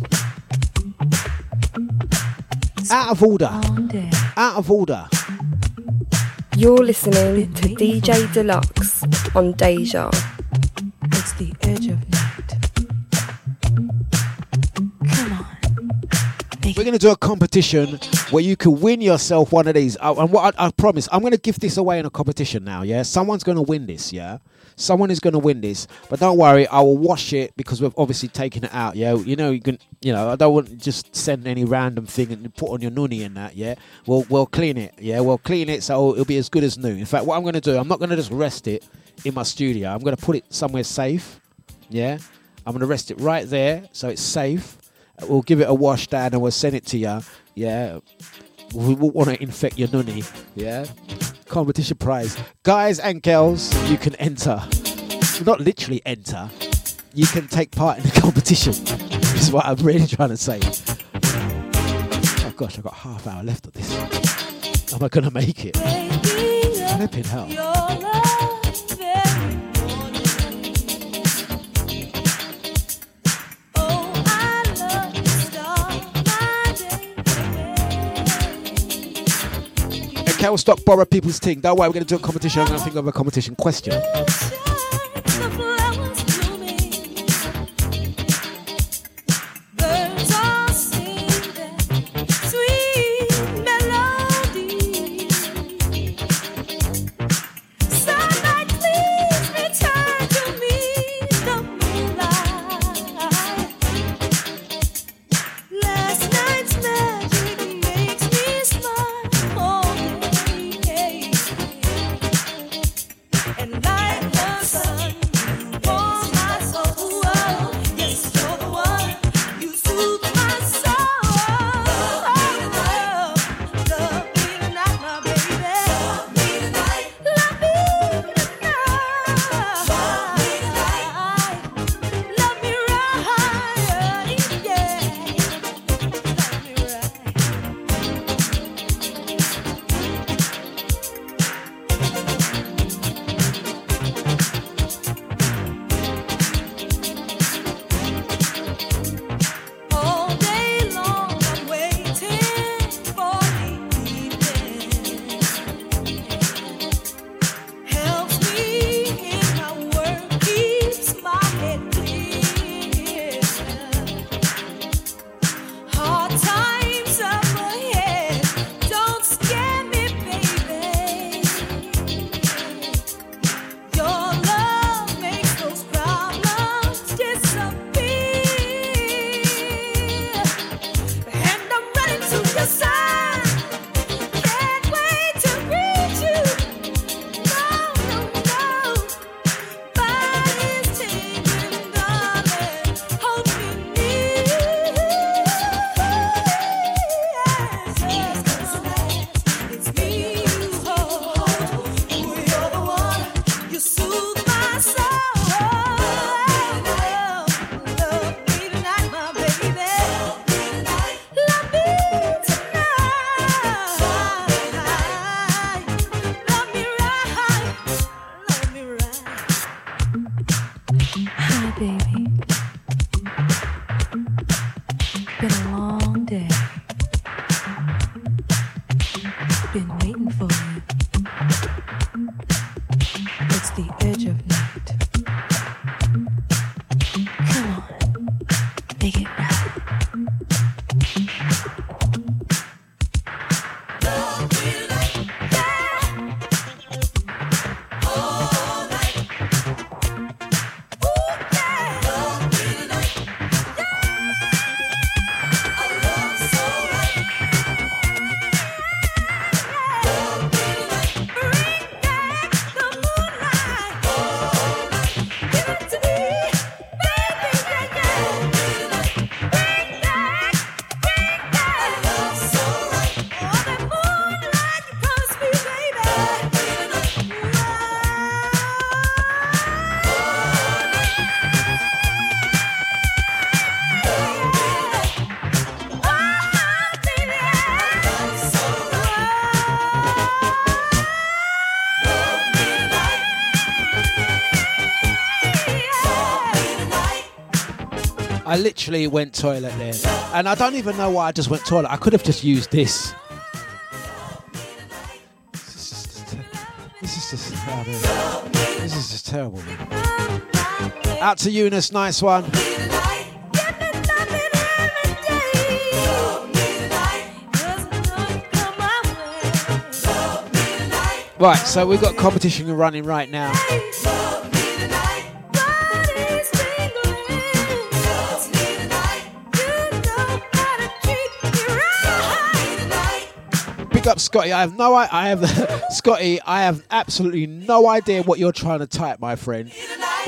Out of order. Oh, Out of order. You're listening to DJ Dlux on Deja. It's the edge of night. Come on. We're going to do a competition where you can win yourself one of these. And what I, I promise, I'm going to give this away in a competition now. Yeah, someone's going to win this. Yeah, someone is going to win this. But don't worry, I will wash it because we've obviously taken it out. Yeah, you know, you can, you know, I don't want to just send any random thing and put on your noonie and that. Yeah, we'll we'll clean it. Yeah, we'll clean it so it'll be as good as new. In fact, what I'm going to do, I'm not going to just rest it in my studio. I'm going to put it somewhere safe. Yeah, I'm going to rest it right there so it's safe. We'll give it a wash down and we'll send it to you. Yeah. We won't want to infect your nunny. Yeah. Competition prize. Guys and girls, you can enter. Not literally enter. You can take part in the competition. is what I'm really trying to say. Oh gosh, I've got half hour left of this. Am I going to make it? Flipping hell. Stop borrow people's thing. Don't worry, we're going to do a competition. I'm going to think of a competition question. I literally went toilet there, and I don't even know why I just went toilet. I could have just used this. This is just, oh, this is just terrible. Out to Eunice, nice one. Right, so we've got competition running right now. Big up, Scotty. I have no, I, I have, Scotty. I have absolutely no idea what you're trying to type, my friend.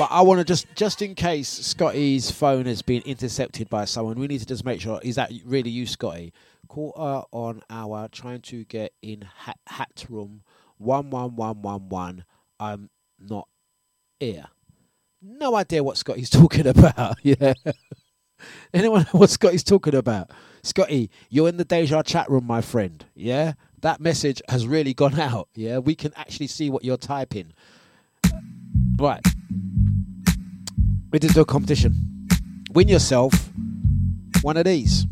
But I want to just, just in case Scotty's phone has been intercepted by someone, we need to just make sure is that really you, Scotty? Quarter on hour, trying to get in hat, hat room one one one one one. I'm not here. No idea what Scotty's talking about. Yeah. Anyone know what Scotty's talking about? Scotty, you're in the Deja chat room, my friend. Yeah? That message has really gone out. Yeah? We can actually see what you're typing. Right. We did a competition. Win yourself one of these.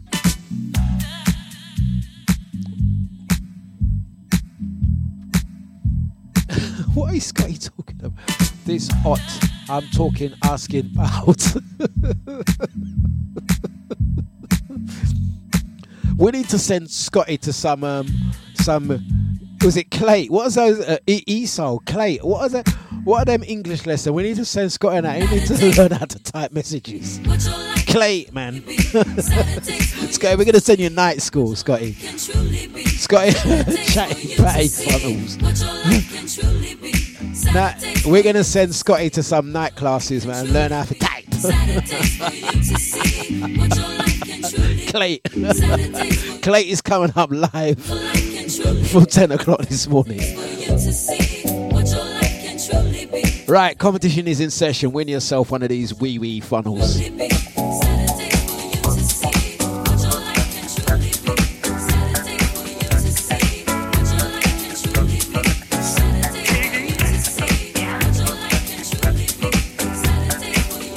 what is Scotty talking about? This hot. I'm talking, asking about. we need to send Scotty to some, um, some. Was it Clay? What was those? Uh, e- Esau, Clay. What was it? What are them English lessons? We need to send Scotty and I. He need to learn how to type messages. Clay, man. Scotty, we're gonna send you night school, Scotty. Scotty, chatty patty funnels. We're gonna send Scotty to some night classes, man. Learn how to type. Clay, Clay is coming up live from ten o'clock this morning. Right, competition is in session. Win yourself one of these wee wee funnels.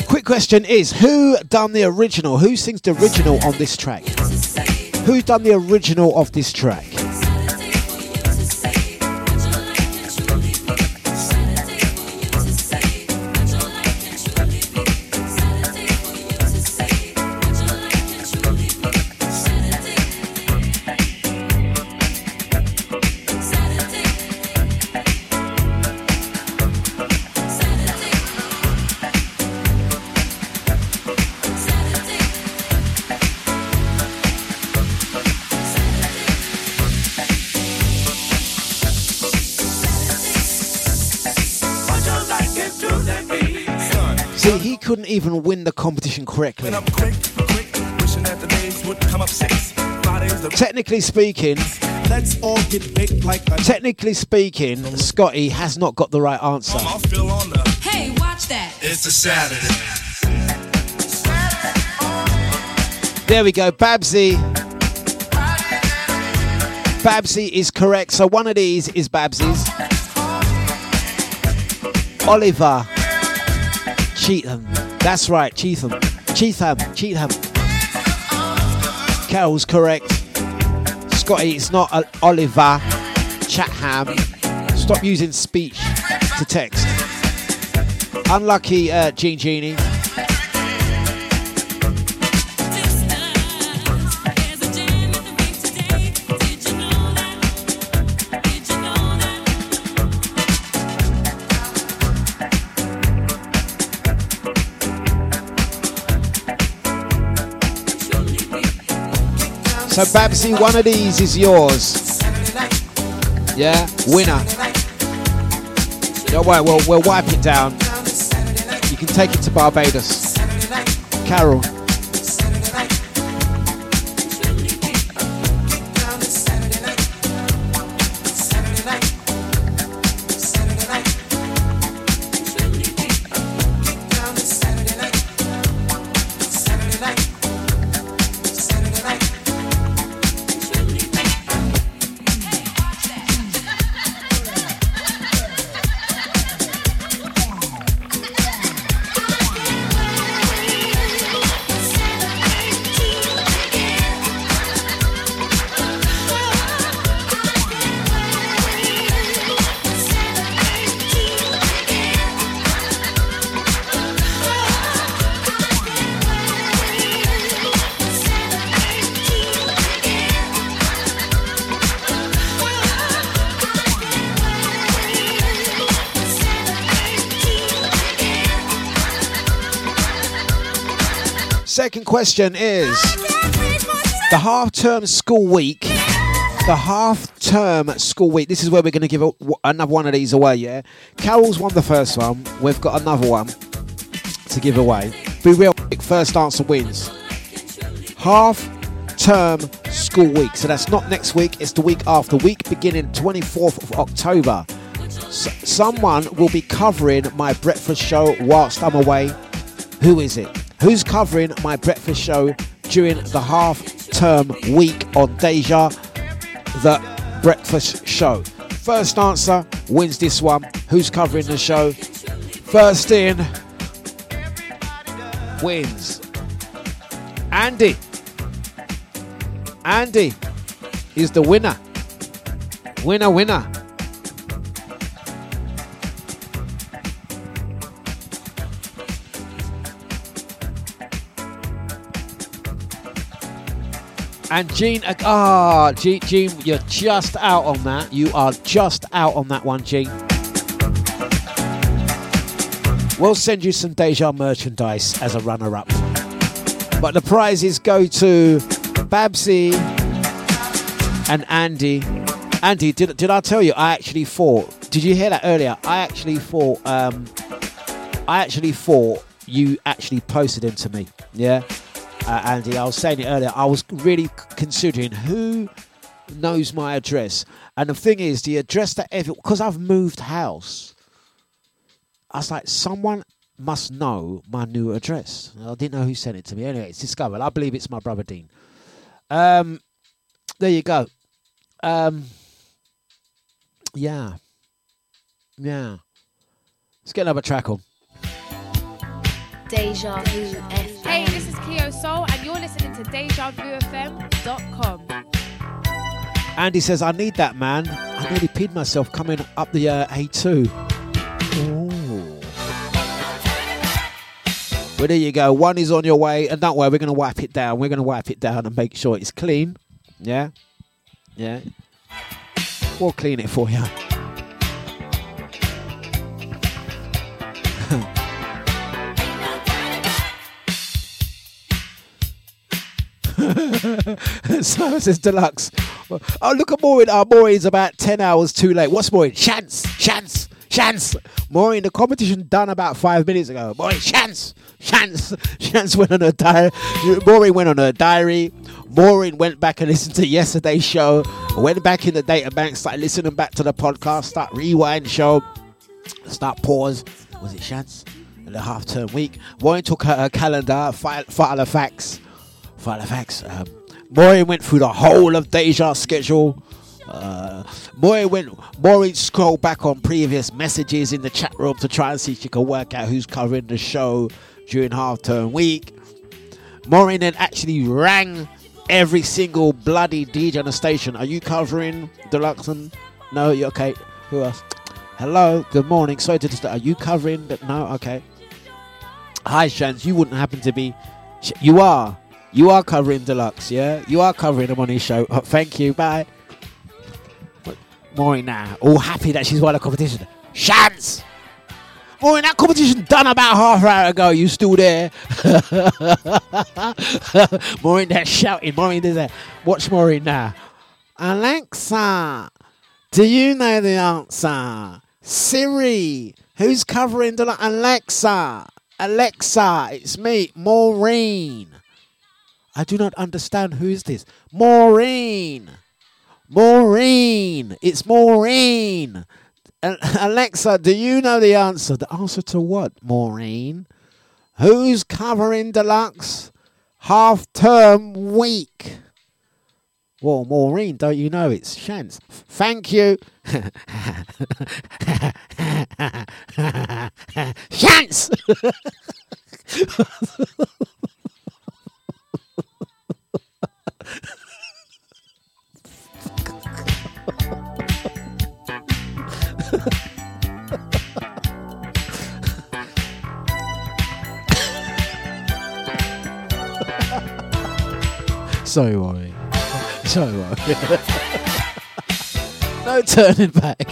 Quick question is who done the original? Who sings the original on this track? Who's done the original of this track? Competition correctly. up quick, quick, wishing that the days would come up six. Technically speaking, let's all get baked like a technically speaking, Scotty has not got the right answer. I'll feel on the. Hey, watch that. It's a Saturday. There we go, Babsy. Babsy is correct. So one of these is Babsy's. Oliver Cheatham. That's right, Cheatham. Cheatham. Cheatham. Carol's correct. Scotty, it's not Oliver. Chatham. Stop using speech to text. Unlucky, uh, Gene Genie. So Babsy, one of these is yours. Yeah, winner. Don't worry, we'll, we'll wipe it down. You can take it to Barbados. Carol. Question is the half term school week. The half term school week. This is where we're going to give another one of these away, yeah? Carol's won the first one. We've got another one to give away. Be real quick. First answer wins. Half term school week. So that's not next week, it's the week after. Week beginning 24th of October. S- someone will be covering my breakfast show whilst I'm away. Who is it? Who's covering my breakfast show during the half term week on Deja, the breakfast show? First answer wins this one. Who's covering the show? First in wins. Andy. Andy is the winner. Winner, winner. And Gene, ah, Gene, Gene, you're just out on that. You are just out on that one, Gene. We'll send you some Deja merchandise as a runner up. But the prizes go to Babsy and Andy. Andy, did, did I tell you I actually thought, did you hear that earlier? I actually thought, um, I actually thought you actually posted them to me. Yeah? Uh, Andy. I was saying it earlier. I was really considering who knows my address, and the thing is, the address that every because I've moved house. I was like, someone must know my new address. I didn't know who sent it to me. Anyway, it's discovered. I believe it's my brother Dean. Um, there you go. Um, yeah, yeah. Let's get another track on. Deja Vu Keo Soul, and you're listening to DejaVuFM.com. Andy says, I need that, man. I nearly peed myself coming up the uh, A2. Ooh. Well, there you go. One is on your way. And don't worry, we're going to wipe it down. We're going to wipe it down and make sure it's clean. Yeah? Yeah. We'll clean it for you. Says Dlux. Oh, look at Maureen. Oh, Maureen's about 10 hours too late. What's Maureen? Chance, chance, chance. Maureen, the competition done about five minutes ago. Maureen, chance, chance. Chance went on her diary. Maureen went on her diary. Maureen went back and listened to yesterday's show. Went back in the data bank, started listening back to the podcast, start rewind show, start pause. Was it chance? In the half term week. Maureen took her, her calendar, file, file the facts. Facts. Um, Maureen went through the whole of Deja's schedule. Uh, went. Maureen scrolled back on previous messages in the chat room to try and see if she could work out who's covering the show during half term week. Maureen then actually rang every single bloody DJ on the station. Are you covering Dlux No, you're okay? Who else? Hello, good morning. Sorry to disturb. Are you covering? The, no, okay. Hi, Chance. You wouldn't happen to be. You are. You are covering Dlux, yeah. You are covering him on his show. Oh, thank you. Bye. Maureen now, all happy that she's won a competition. Chance. Maureen, that competition done about half an hour ago. You still there? Maureen, there shouting. Maureen, there's there. Watch Maureen now. Alexa, do you know the answer? Siri, who's covering the Alexa? Alexa, it's me, Maureen. I do not understand who is this. Maureen. Maureen. It's Maureen. Alexa, do you know the answer? The answer to what, Maureen? Who's covering Dlux half term week? Well, Maureen, don't you know it's Chance? Thank you. Chance! Sorry, Maureen. Sorry, Maureen. no turning back.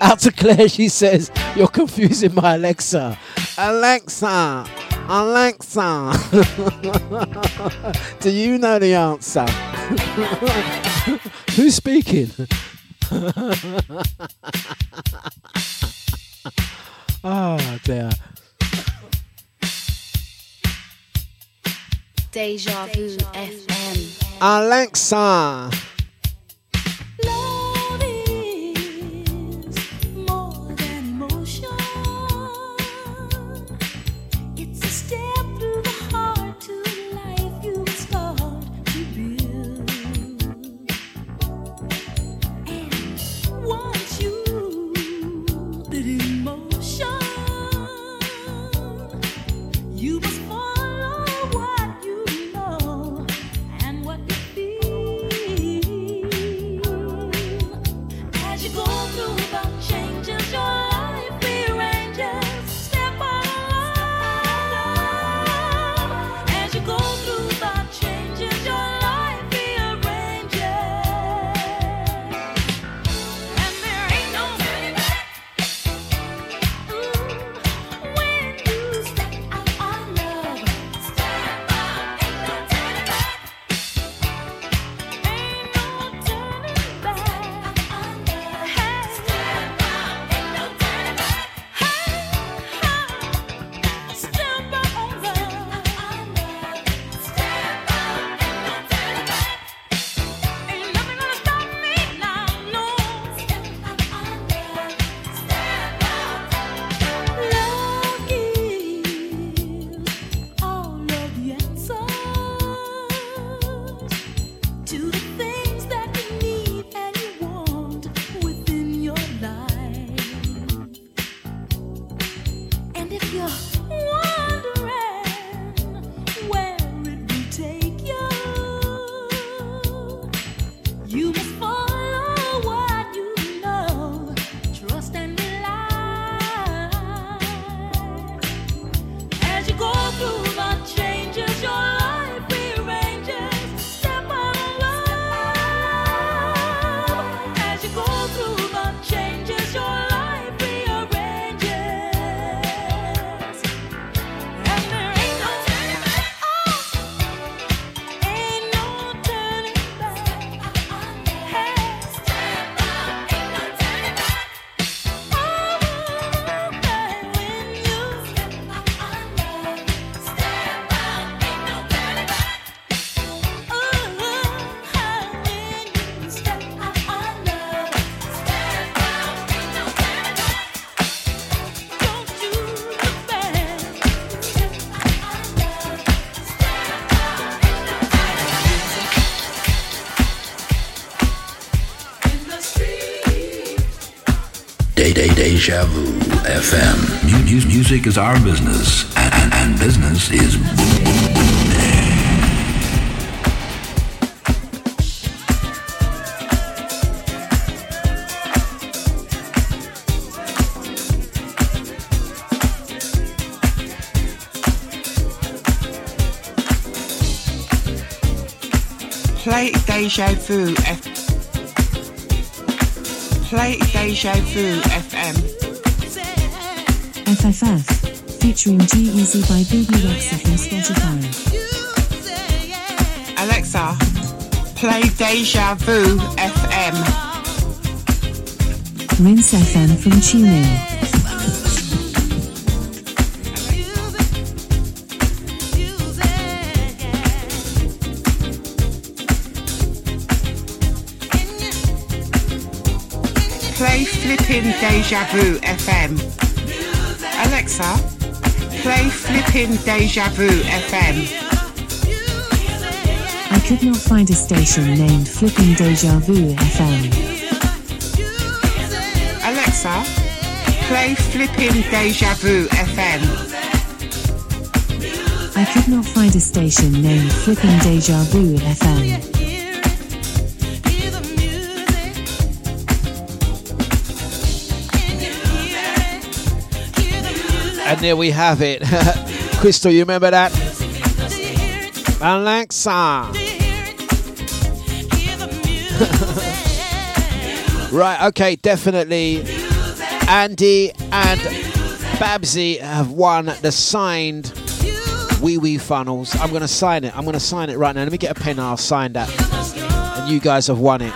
Out to Claire, she says, You're confusing my Alexa. Alexa, Alexa, do you know the answer? Who's speaking? oh dear. Deja Vu FM. Alexa, Dejavu FM. music is our business, and, and, and business is boom, boom, boom. Play Deja Vu F. Play Deja Vu FM. FFF. Featuring G-Eazy by Bebe Rexha from Spotify. Alexa, play Deja Vu FM. Rinse FM from TuneIn. Deja Vu FM. Alexa, play flipping Deja Vu FM. I could not find a station named Flipping Deja Vu FM. Alexa, play Flipping Deja Vu FM. I could not find a station named Flipping Deja Vu FM. And there we have it. Crystal, you remember that? Alexa. right, okay, definitely. Andy and Babsy have won the signed Wee Wee Funnels. I'm going to sign it. I'm going to sign it right now. Let me get a pen I'll sign that. And you guys have won it.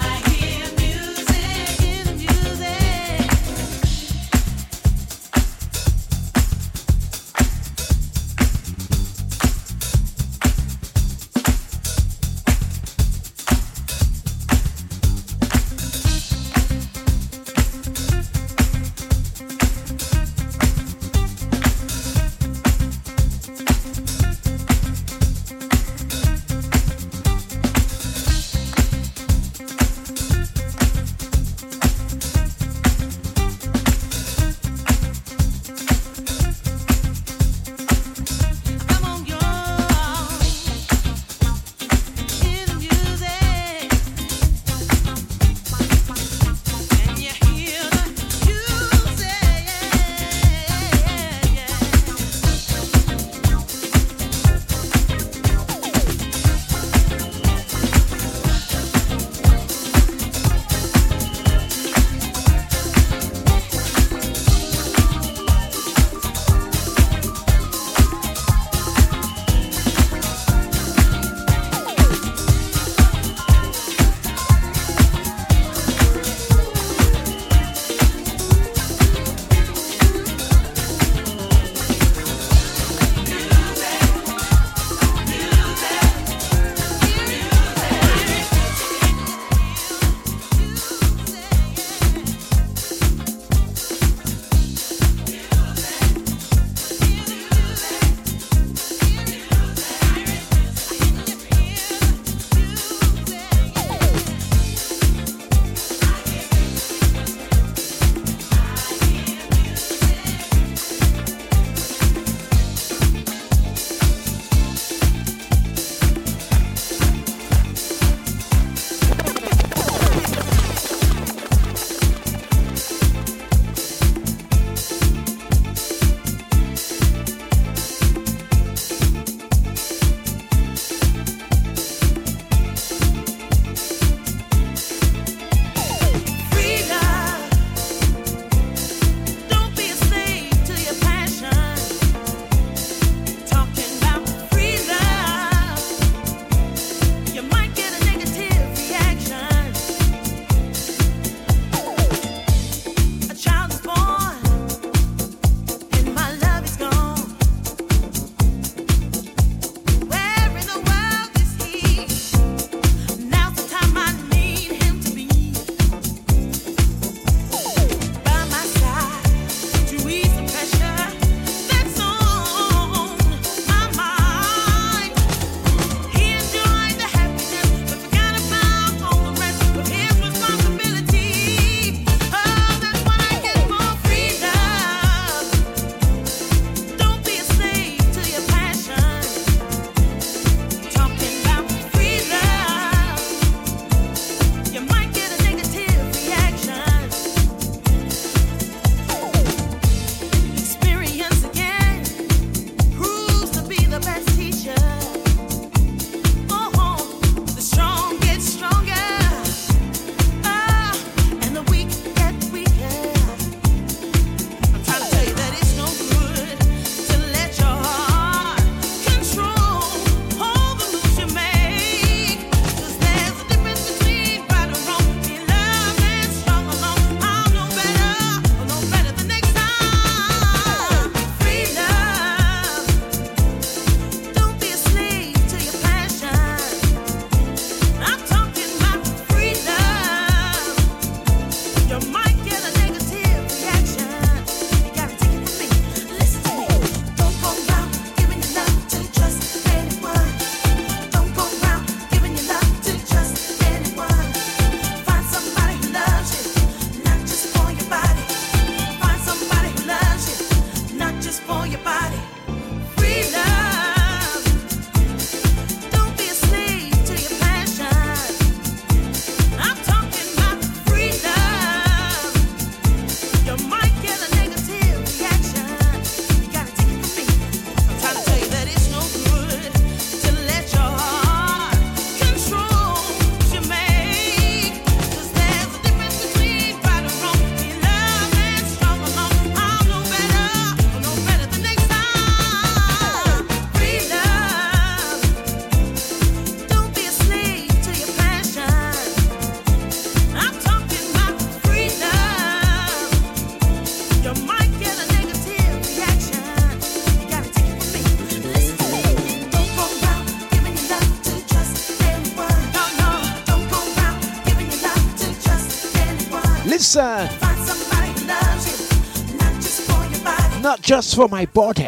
just for my body.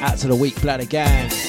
Out to the weak bladder gang.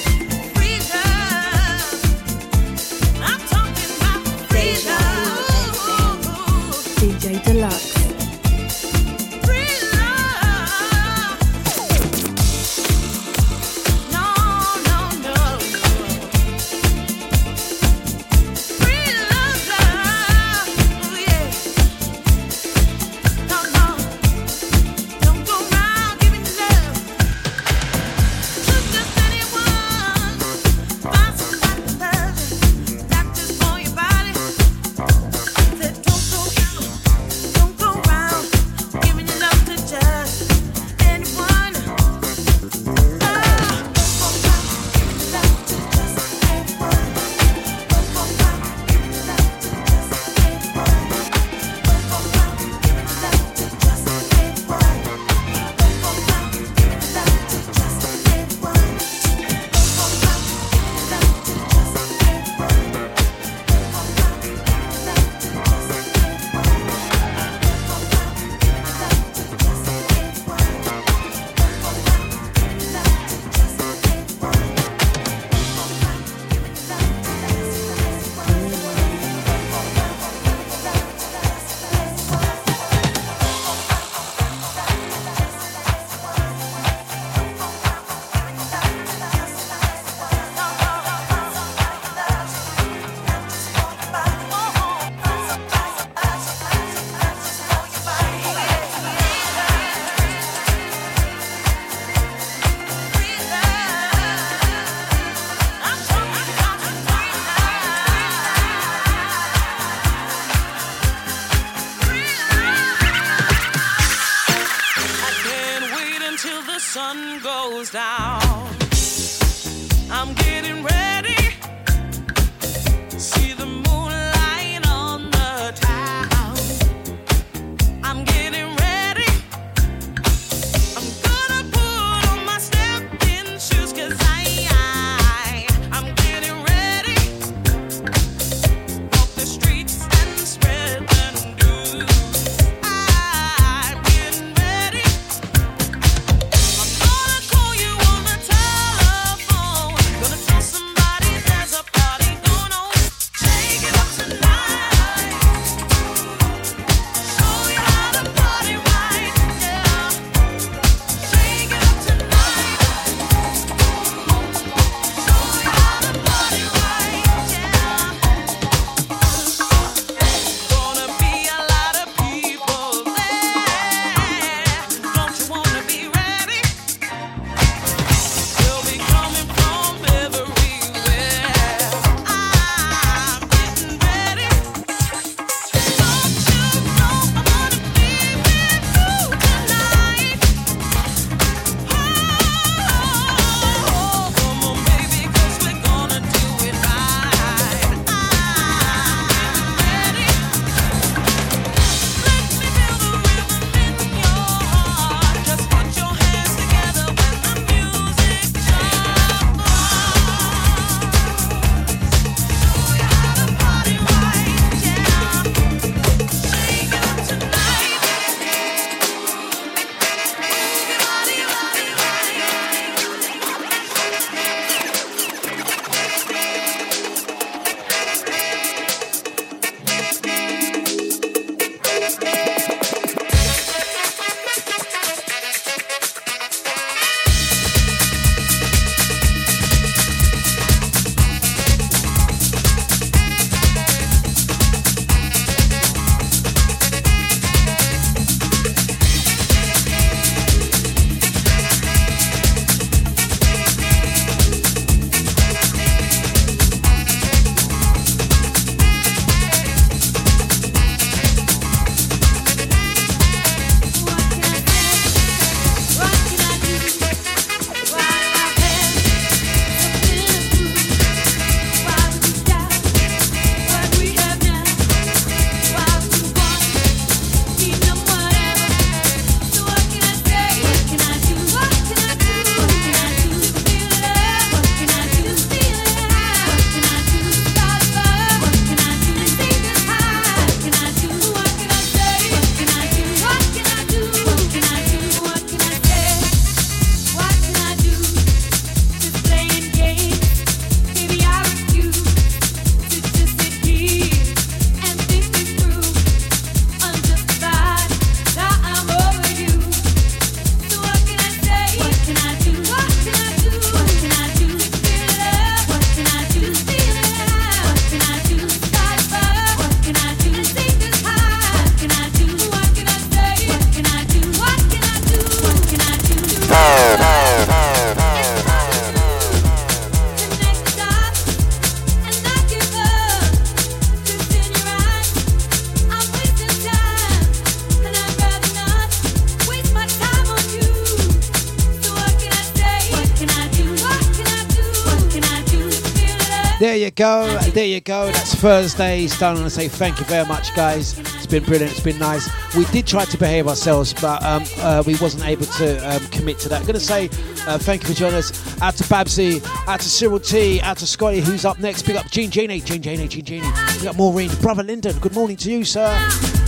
Go. There you go. That's Thursday. Starting to say thank you very much, guys. It's been brilliant. It's been nice. We did try to behave ourselves, but um, uh, we wasn't able to um, commit to that. I'm going to say uh, thank you for joining us. Out to Babsy, out to Cyril T, out to Scotty, who's up next. Big up Gene Genie, Gene Genie, Gene Genie. Big up Maureen, brother Lyndon. Good morning to you, sir.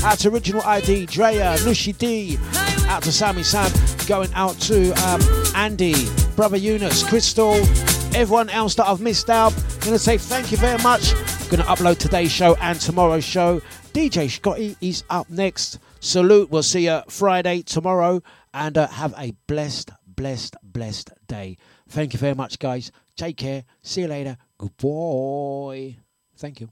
Out to Original ID, Drea, Nushi D. Out to Sammy Sam. Going out to um, Andy, brother Eunice, Crystal, everyone else that I've missed out. Gonna say thank you very much. Gonna upload today's show and tomorrow's show. DJ Scotty is up next. Salute. We'll see you Friday tomorrow, and uh, have a blessed, blessed, blessed day. Thank you very much, guys. Take care. See you later. Goodbye. Thank you.